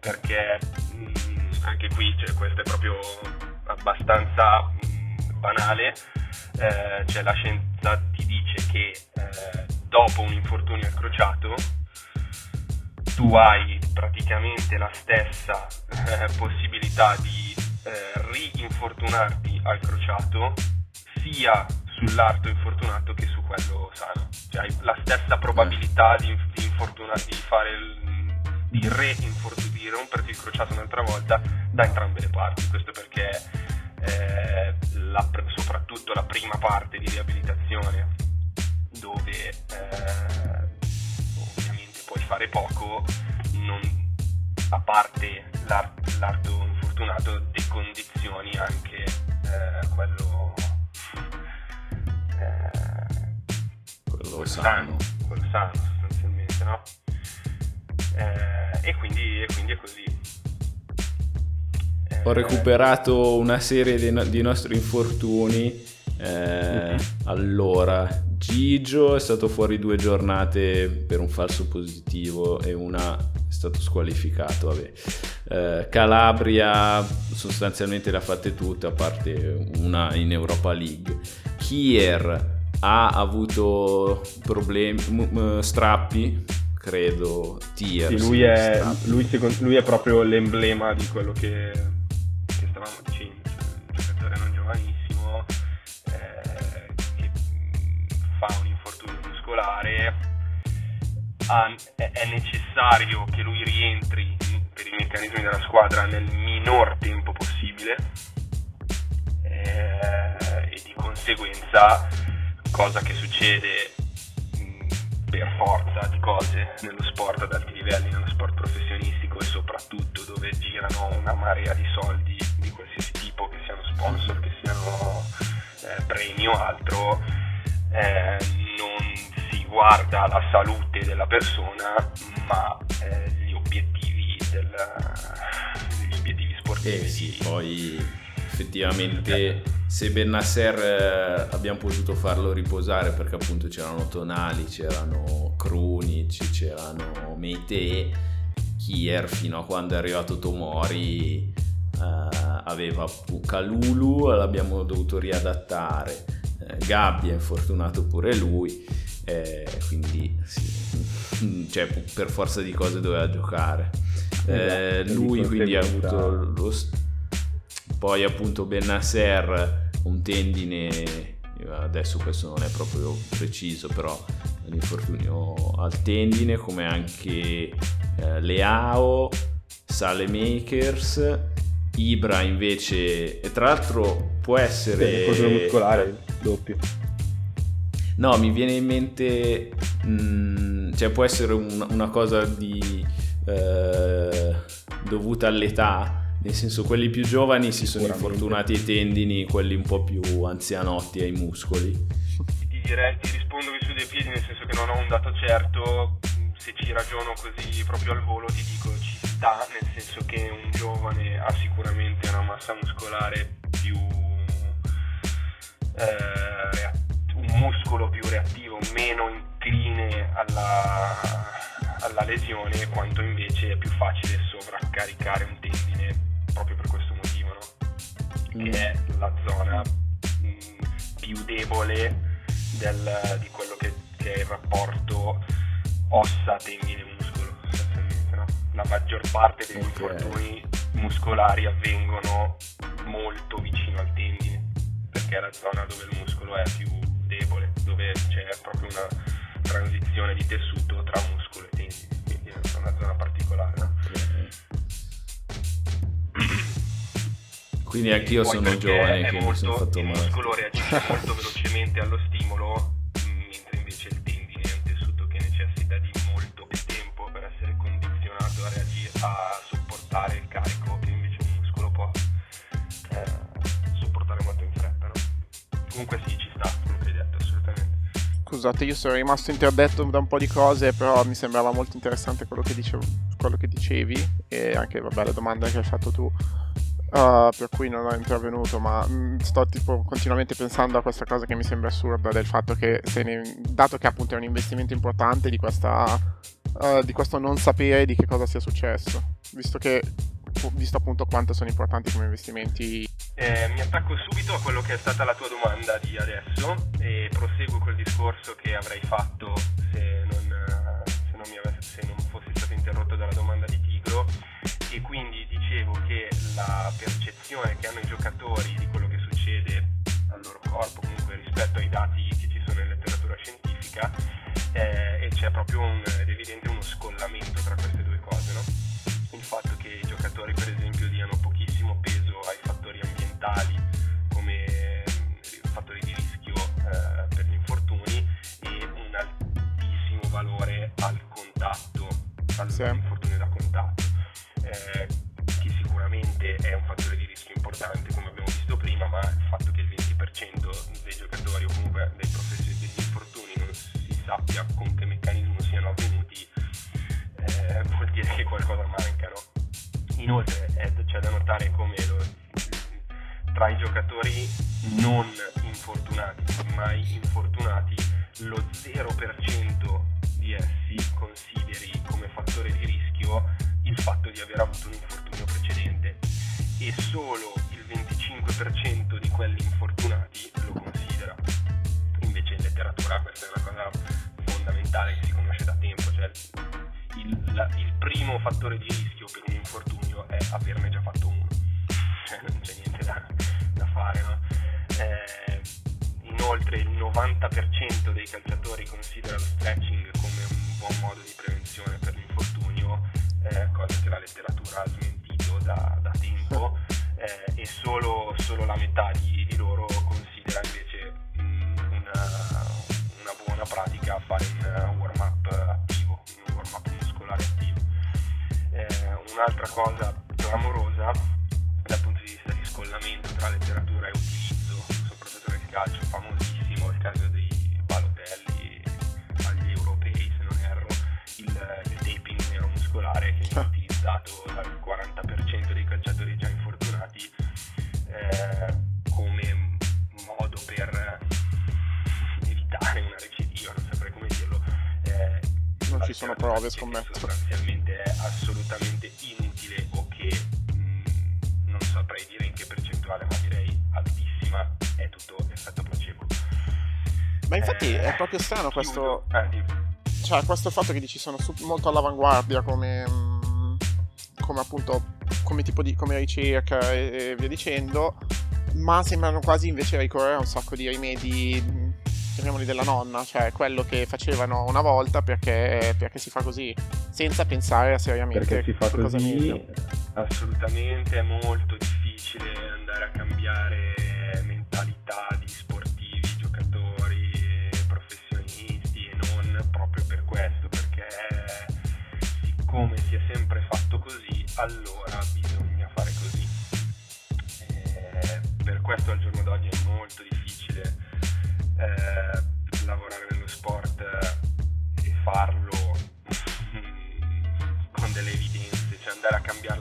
Perché mh, mm, anche qui, cioè, questo è proprio abbastanza mh, banale. Eh, cioè la scienza ti dice che eh, dopo un infortunio al crociato tu hai praticamente la stessa eh, possibilità di eh, rinfortunarti al crociato sia sull'arto infortunato che su quello sano. Cioè hai la stessa probabilità di, di, infortuna- di fare il, di reinfortunare, di romperti il crociato un'altra volta da entrambe le parti. Questo perché eh, la, soprattutto la prima parte di riabilitazione dove eh, fare poco non, a parte l'art, l'arto infortunato decondizioni anche eh, quello eh, quello sano. quello sano sostanzialmente no? Eh, e quindi, e quindi è così ho recuperato una serie di, di nostri infortuni. Eh, allora, Gigio è stato fuori due giornate per un falso positivo e una è stato squalificato. Eh, Calabria sostanzialmente le ha fatte tutte, a parte una in Europa League. Kier ha avuto problemi, m- strappi, credo. Tier. Sì, lui, è, lui, secondo, lui è proprio l'emblema di quello che stavamo dicendo, ha, è necessario che lui rientri per i meccanismi della squadra nel minor tempo possibile eh, e di conseguenza cosa che succede per forza di cose nello sport ad alti livelli, nello sport professionistico e soprattutto dove girano una marea di soldi di qualsiasi tipo, che siano sponsor, che siano eh, premi o altro, eh, non si guarda la salute della persona ma eh, gli obiettivi del, gli obiettivi sportivi. Eh sì, poi effettivamente se Bennasser eh, abbiamo potuto farlo riposare perché appunto c'erano Tonali, c'erano Krunic, c'erano Meite, Kier fino a quando è arrivato Tomori eh, aveva Calulu, l'abbiamo dovuto riadattare, eh, Gabbi è infortunato pure lui, eh, quindi sì, cioè, per forza di cose doveva giocare. Eh, lui quindi ha avuto lo, poi appunto Bennasser un tendine adesso questo non è proprio preciso però l'infortunio al tendine come anche eh, Leao Salemakers Ibra invece e tra l'altro può essere l'infortunio muscolare doppio no mi viene in mente mh, mm, cioè può essere un, una cosa di eh, dovuta all'età nel senso quelli più giovani si sono infortunati ai tendini, quelli un po' più anzianotti ai muscoli. Ti direi, ti rispondo qui su dei piedi, nel senso che non ho un dato certo, se ci ragiono così proprio al volo ti dico ci sta, nel senso che un giovane ha sicuramente una massa muscolare più eh, muscolo più reattivo, meno incline alla, alla lesione, quanto invece è più facile sovraccaricare un tendine proprio per questo motivo, no? che è la zona mh, più debole del, di quello che, che, è il rapporto ossa-tendine-muscolo. No? La maggior parte degli okay. infortuni muscolari avvengono molto vicino al tendine, perché è la zona dove il muscolo è più debole, dove c'è proprio una transizione di tessuto tra muscolo e tendine, quindi è una zona particolare. No? Quindi anch'io sono giovane, è quindi molto, sono fatto il male. muscolo reagisce molto velocemente allo stimolo, mentre invece il tendine è un tessuto che necessita di molto più tempo per essere condizionato a, reagire, a sopportare il carico che invece un muscolo può eh, sopportare molto in fretta. No? Comunque sì, Scusate, io sono rimasto interdetto da un po' di cose, però mi sembrava molto interessante quello che, dicevo, quello che dicevi e anche vabbè, la domanda che hai fatto tu. Uh, per cui non ho intervenuto, ma mh, sto tipo continuamente pensando a questa cosa che mi sembra assurda del fatto che ne, dato che appunto è un investimento importante di questa uh, di questo non sapere di che cosa sia successo, visto che visto appunto quanto sono importanti come investimenti. Eh, mi attacco subito a quello che è stata la tua domanda di adesso e proseguo col discorso che avrei fatto se non, se non, avesse, se non fossi stato interrotto dalla domanda di Tigro e quindi dicevo che la percezione che hanno i giocatori di quello che succede al loro corpo comunque rispetto ai dati che ci sono in letteratura scientifica eh, e c'è proprio un, evidente uno scollamento tra fattori ambientali come fattori di rischio eh, per gli infortuni e un altissimo valore al contatto al Sì. da contatto eh, che sicuramente è un fattore di rischio importante come abbiamo visto prima ma il fatto che il 20% dei giocatori o comunque dei professionisti degli infortuni non si sappia con che meccanismo siano avvenuti eh, vuol dire che qualcosa manca no? inoltre eh, c'è da notare come lo, tra i giocatori non infortunati mai infortunati lo 0% di essi consideri come fattore di rischio il fatto di aver avuto un infortunio precedente e solo il 25% di quelli infortunati lo considera. Invece in letteratura questa è una cosa fondamentale che si conosce da tempo, cioè il, la- il primo fattore di rischio per un infortunio è averne già fatto uno, Cioè, non c'è niente da, fare. No? Eh, inoltre il 90% dei calciatori considera lo stretching come un buon modo di prevenzione per l'infortunio, eh, cosa che la letteratura ha smentito da, da tempo, eh, e solo, solo la metà di, strano questo. Eh, cioè questo fatto che dici sono molto all'avanguardia come, mm, come appunto come tipo di come ricerca e, e via dicendo ma sembrano quasi invece ricorrere a un sacco di rimedi mm, chiamiamoli della nonna cioè quello che facevano una volta perché, perché si fa così senza pensare seriamente Perché si fa così, meglio. Assolutamente è molto difficile andare a cambiare allora bisogna fare così. Eh, per questo al giorno d'oggi è molto difficile eh, lavorare nello sport eh, e farlo con delle evidenze, cioè andare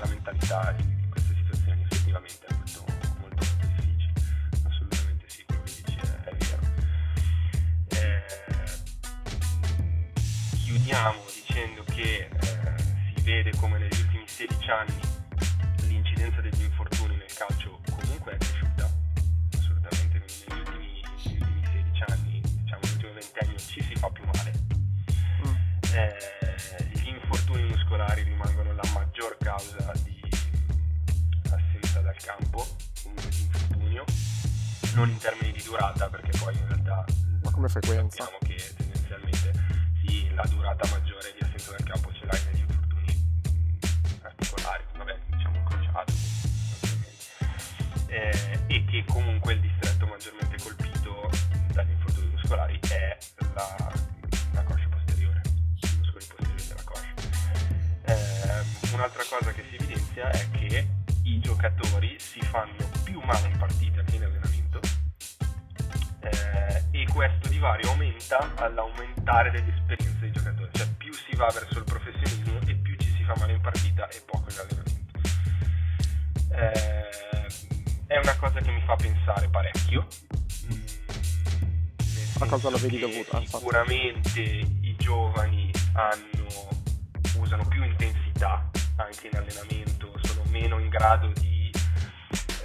mentalità in queste situazioni effettivamente è molto, molto, molto difficile. Assolutamente sì, quello che dici è, è vero. Eh, chiudiamo dicendo che eh, si vede come ultimi 16 anni l'incidenza degli infortuni nel calcio comunque è cresciuta, assolutamente negli ultimi, negli ultimi 16 anni, diciamo nell'ultimo ventennio ci si fa più male. Eh, gli infortuni muscolari rimangono la maggior causa di assenza dal campo, comunque di infortunio, non in termini di durata perché poi in realtà Ma come frequenza? sappiamo che tendenzialmente sì, la durata maggiore di assenza dal campo Eh, e che comunque il distretto maggiormente colpito dagli infortuni muscolari è la, la coscia posteriore, i muscoli posteriori della coscia. Ehm, un'altra cosa che si evidenzia è che i giocatori si fanno più male in partita che in allenamento eh, e questo divario aumenta all'aumentare delle esperienze dei giocatori, cioè più si va verso il professionismo e più ci si fa male in partita e poco in allenamento. Eh, è una cosa che mi fa pensare parecchio. Mm, A cosa senso vedi dovuta, infatti? Sicuramente i giovani hanno, usano più intensità anche in allenamento, sono meno in grado di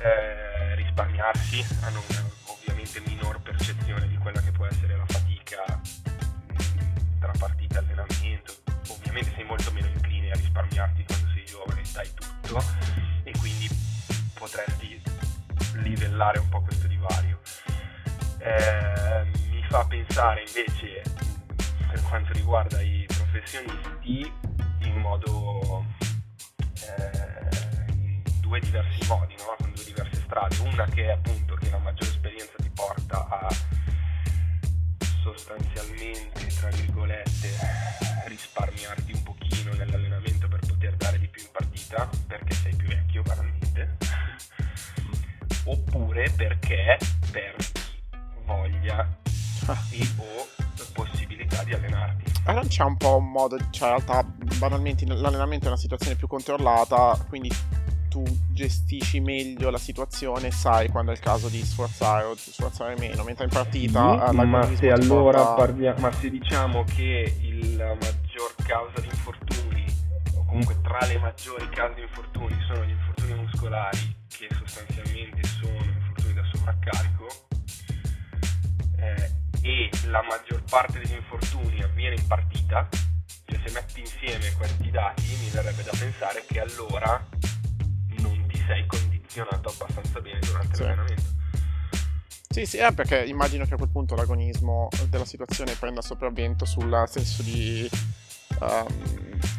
eh, risparmiarsi, hanno una, ovviamente minor percezione di quella che può essere la fatica mh, tra partita e allenamento. Ovviamente sei molto meno incline a risparmiarti quando sei giovane, dai tutto e quindi potresti livellare un po' questo divario. Eh, mi fa pensare invece per quanto riguarda i professionisti in modo eh, in due diversi modi, no? con due diverse strade. Una che è appunto che la maggiore esperienza ti porta a sostanzialmente, tra virgolette, risparmiarti un pochino nell'allenamento per poter dare di più in partita, perché sei oppure perché perdi voglia e o possibilità di allenarti. Ma non c'è un po' un modo, cioè in realtà banalmente l'allenamento è una situazione più controllata, quindi tu gestisci meglio la situazione, sai quando è il caso di sforzare o di sforzare meno, mentre in partita eh, ma se allora porta- parliamo... Ma se diciamo che il- la maggior causa di infortuni, o comunque tra le maggiori cause di infortuni, sono gli infortuni muscolari, che sostanzialmente da sovraccarico, eh, e la maggior parte degli infortuni avviene in partita, cioè se metti insieme questi dati mi verrebbe da pensare che allora non ti sei condizionato abbastanza bene durante Sì. l'allenamento. Sì, sì, è perché immagino che a quel punto l'agonismo della situazione prenda sopravvento sul senso di... ehm,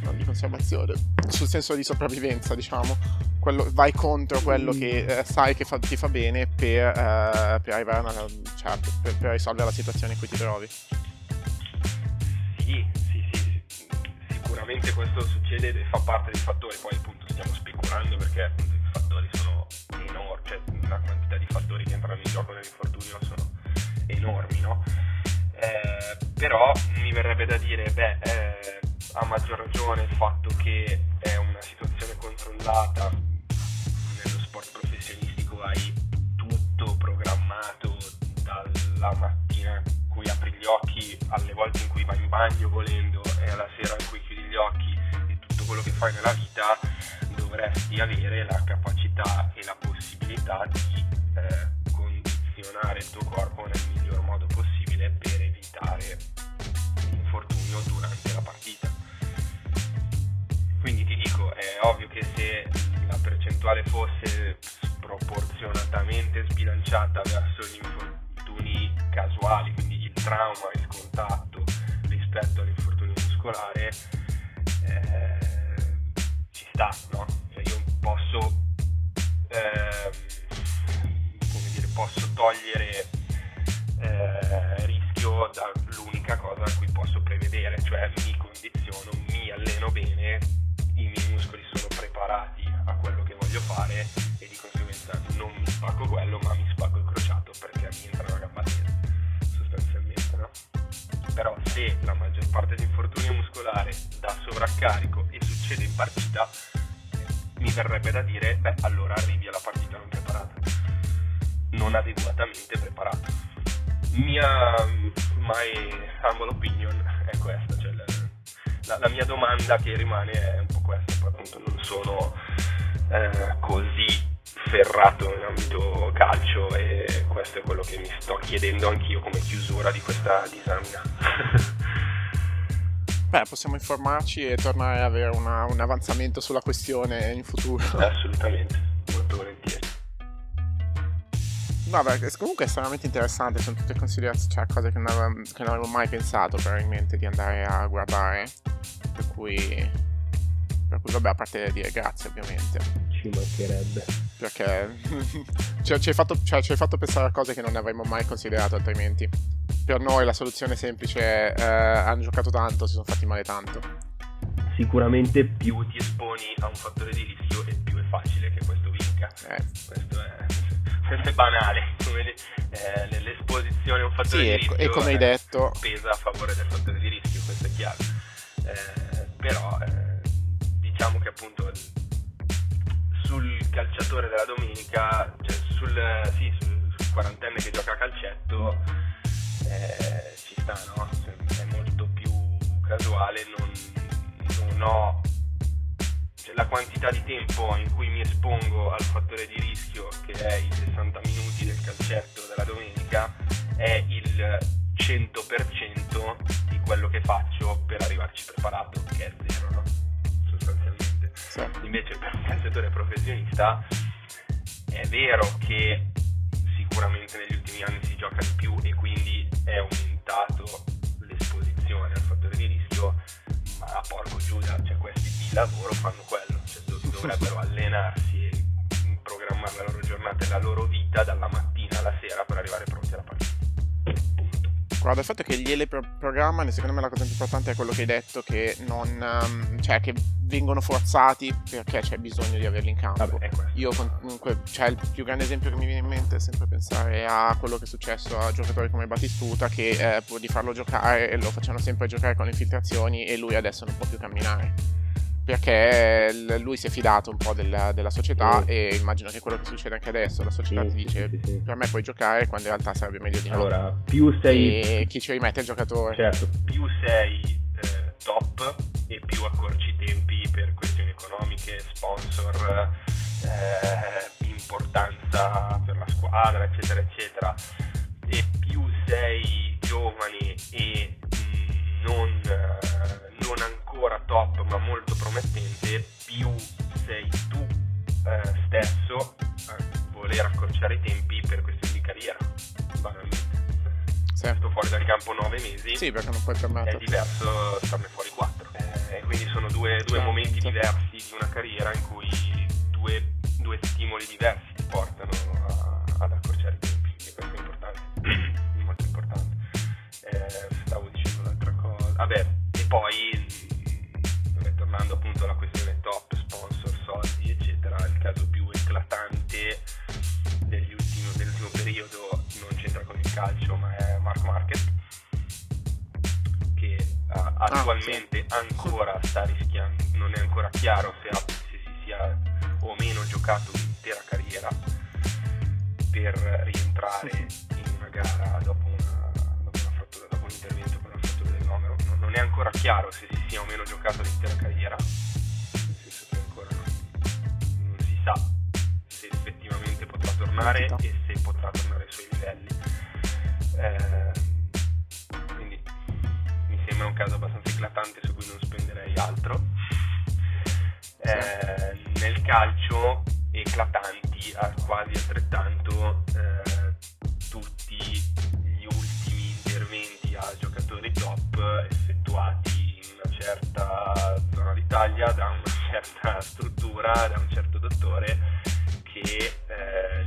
non di conservazione, sul senso di sopravvivenza, diciamo. Quello, vai contro quello che eh, sai che fa- ti fa bene per, eh, per arrivare a una, cioè, per, per risolvere la situazione in cui ti trovi. Sì, sì, sì, sì. sicuramente questo succede e fa parte dei fattori, poi appunto stiamo speculando perché appunto i fattori sono enormi, cioè la quantità di fattori che entrano in gioco nell'infortunio sono enormi, no? Eh, però mi verrebbe da dire, beh, eh, a maggior ragione il fatto che è una situazione controllata nello sport professionistico hai tutto programmato dalla mattina in cui apri gli occhi alle volte in cui vai in bagno volendo e alla sera in cui chiudi gli occhi e tutto quello che fai nella vita dovresti avere la capacità e la possibilità di eh, condizionare il tuo corpo nel miglior modo possibile shot, Douglas. Rimane è un po' questa, poi appunto non sono eh, così ferrato in ambito calcio e questo è quello che mi sto chiedendo anch'io come chiusura di questa disamina. Beh, possiamo informarci e tornare ad avere una, un avanzamento sulla questione in futuro. Assolutamente, molto volentieri. No, beh, comunque è estremamente interessante, sono tutte considerazioni, cioè cose che non, avevo, che non avevo mai pensato probabilmente di andare a guardare, per cui, per cui vabbè, a parte dire grazie ovviamente. Ci mancherebbe. Perché cioè, ci, hai fatto, cioè, ci hai fatto pensare a cose che non avremmo mai considerato altrimenti per noi la soluzione semplice è eh, hanno giocato tanto, si sono fatti male tanto. Sicuramente più ti esponi a un fattore di rischio e più è facile che questo vinca. Eh. Questo, è, questo è banale, eh, l'esposizione a un fattore sì, di rischio e come hai detto pesa a favore del fattore di rischio, questo è chiaro. Eh, però eh, diciamo che appunto sul calciatore della domenica, cioè sul, sì, sul, sul quarantenne che gioca a calcetto, eh, ci sta, no? È molto più casuale, non, non ho cioè, la quantità di tempo in cui mi espongo al fattore di rischio, che è i 60 minuti del calcetto della domenica, è il 100% di quello che faccio per arrivarci preparato, che è zero, no? Sostanzialmente. Sì. Invece per un calciatore professionista è vero che sicuramente negli ultimi anni si gioca di più e quindi è aumentato l'esposizione al fattore di rischio, ma porco Giuda, cioè questi di lavoro fanno quello, cioè dovrebbero allenarsi e programmare la loro giornata e la loro vita dalla mattina alla sera per arrivare pronti alla partita. Guarda, il fatto che gliele pro- programmano, secondo me la cosa più importante è quello che hai detto, che non... Um, cioè, che vengono forzati perché c'è bisogno di averli in campo. Vabbè, Io comunque, cioè, il più grande esempio che mi viene in mente è sempre pensare a quello che è successo a giocatori come Battistuta, che eh, pur di farlo giocare lo facciano sempre giocare con le infiltrazioni e lui adesso non può più camminare perché lui si è fidato un po' della, della società sì. e immagino che quello che succede anche adesso, la società sì, ti dice sì, per me puoi giocare quando in realtà sarebbe meglio di no. Allora, più sei... E chi ci rimette il giocatore. Certo. Più sei eh, top e più accorci i tempi per questioni economiche, sponsor, eh, importanza per la squadra, eccetera, eccetera. E più sei giovane e mh, non... Eh, non ancora top ma molto promettente, più sei tu eh, stesso a voler accorciare i tempi per questioni di carriera, banalmente. Sì. Sto fuori dal campo nove mesi, sì, perché non puoi permettere. È diverso starne fuori quattro. Eh, quindi sono due, due sì, momenti diversi di una carriera in cui due, due stimoli diversi ti portano a, ad accorciare i tempi. E questo è importante, molto importante. Eh, stavo dicendo un'altra cosa. Vabbè, e poi eclatante ultimi, dell'ultimo periodo non c'entra con il calcio ma è Mark Market che uh, attualmente ah, sì. ancora sta rischiando, non è ancora chiaro se, ha, se si sia o meno giocato un'intera carriera per rientrare in una gara dopo una, dopo una frattura, dopo un intervento con una frattura del nomero. Non, non è ancora chiaro se si sia o meno giocato l'intera carriera, nel senso che ancora non, non si sa tornare e se potrà tornare ai suoi livelli. Eh, quindi mi sembra un caso abbastanza eclatante su cui non spenderei altro. Eh, nel calcio eclatanti a quasi altrettanto eh, tutti gli ultimi interventi a giocatori top effettuati in una certa zona d'Italia da una certa struttura, da un certo dottore che eh,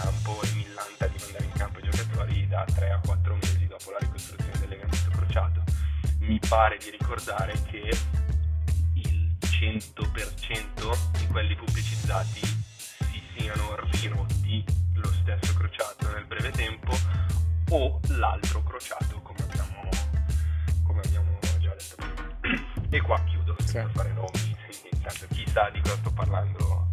campo e millanta di mandare in campo i giocatori da 3 a 4 mesi dopo la ricostruzione del legamento crociato. Mi pare di ricordare che il 100% di quelli pubblicizzati si siano rirotti lo stesso crociato nel breve tempo o l'altro crociato come abbiamo, come abbiamo già detto prima. E qua chiudo senza Sì. fare nomi, intanto chi sa di cosa sto parlando,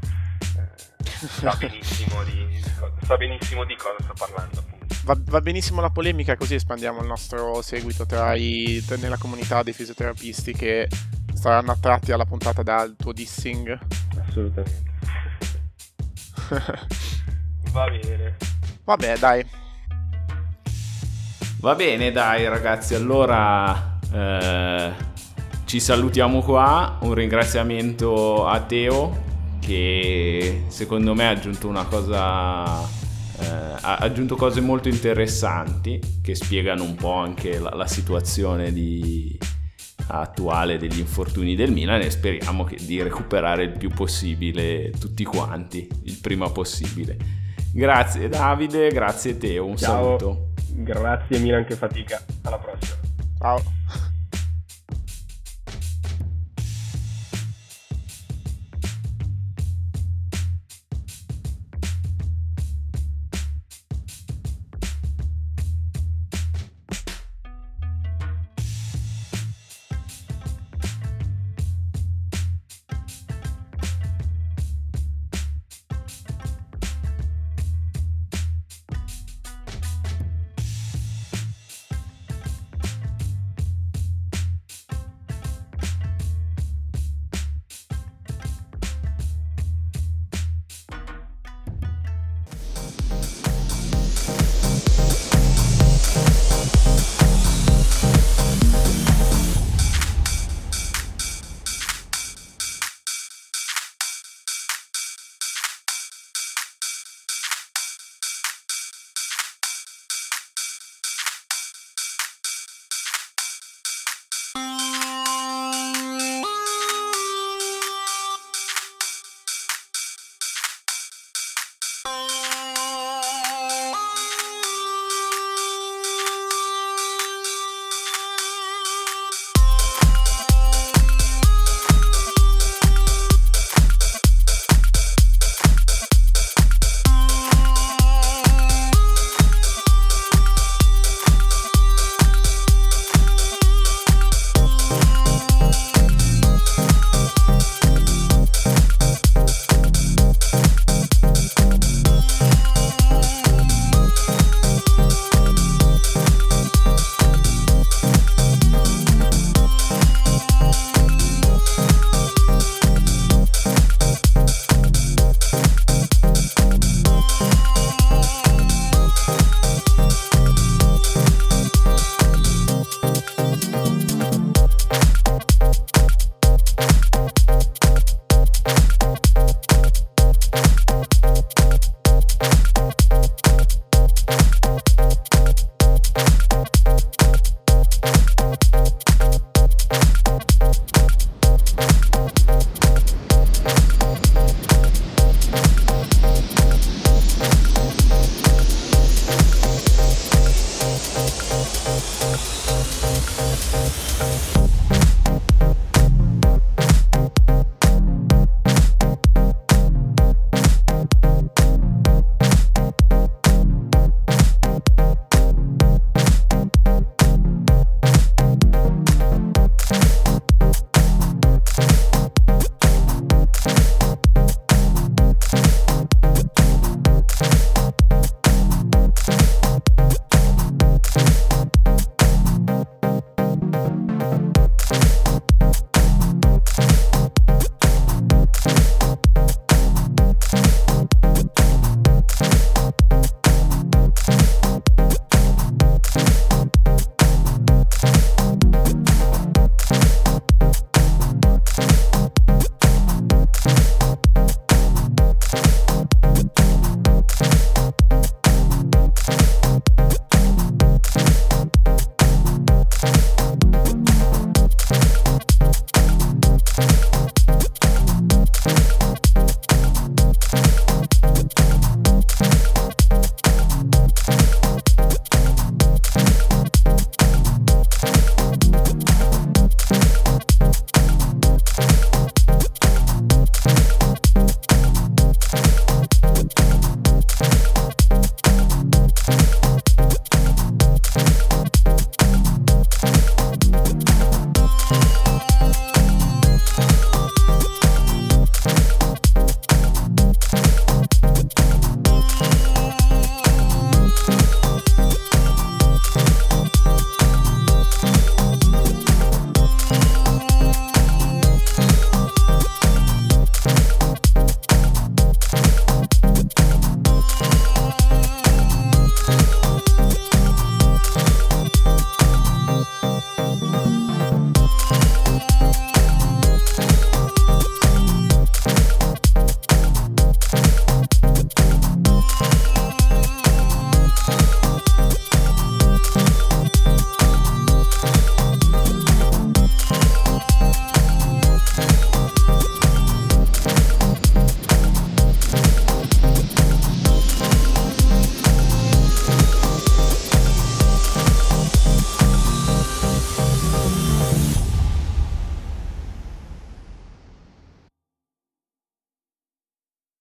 sa, benissimo di, sa benissimo di cosa sto parlando. Va, va, benissimo la polemica, così espandiamo il nostro seguito i, nella comunità dei fisioterapisti che saranno attratti alla puntata dal tuo dissing. Assolutamente. Va bene. Vabbè, dai. Va bene, dai ragazzi, allora eh, ci salutiamo qua. Un ringraziamento a Teo che secondo me ha aggiunto una cosa eh, ha aggiunto cose molto interessanti che spiegano un po' anche la, la situazione di, attuale degli infortuni del Milan e speriamo che, di recuperare il più possibile tutti quanti, il prima possibile. Grazie Davide, grazie Teo, un Ciao. saluto. Grazie Milan che fatica, alla prossima. Ciao.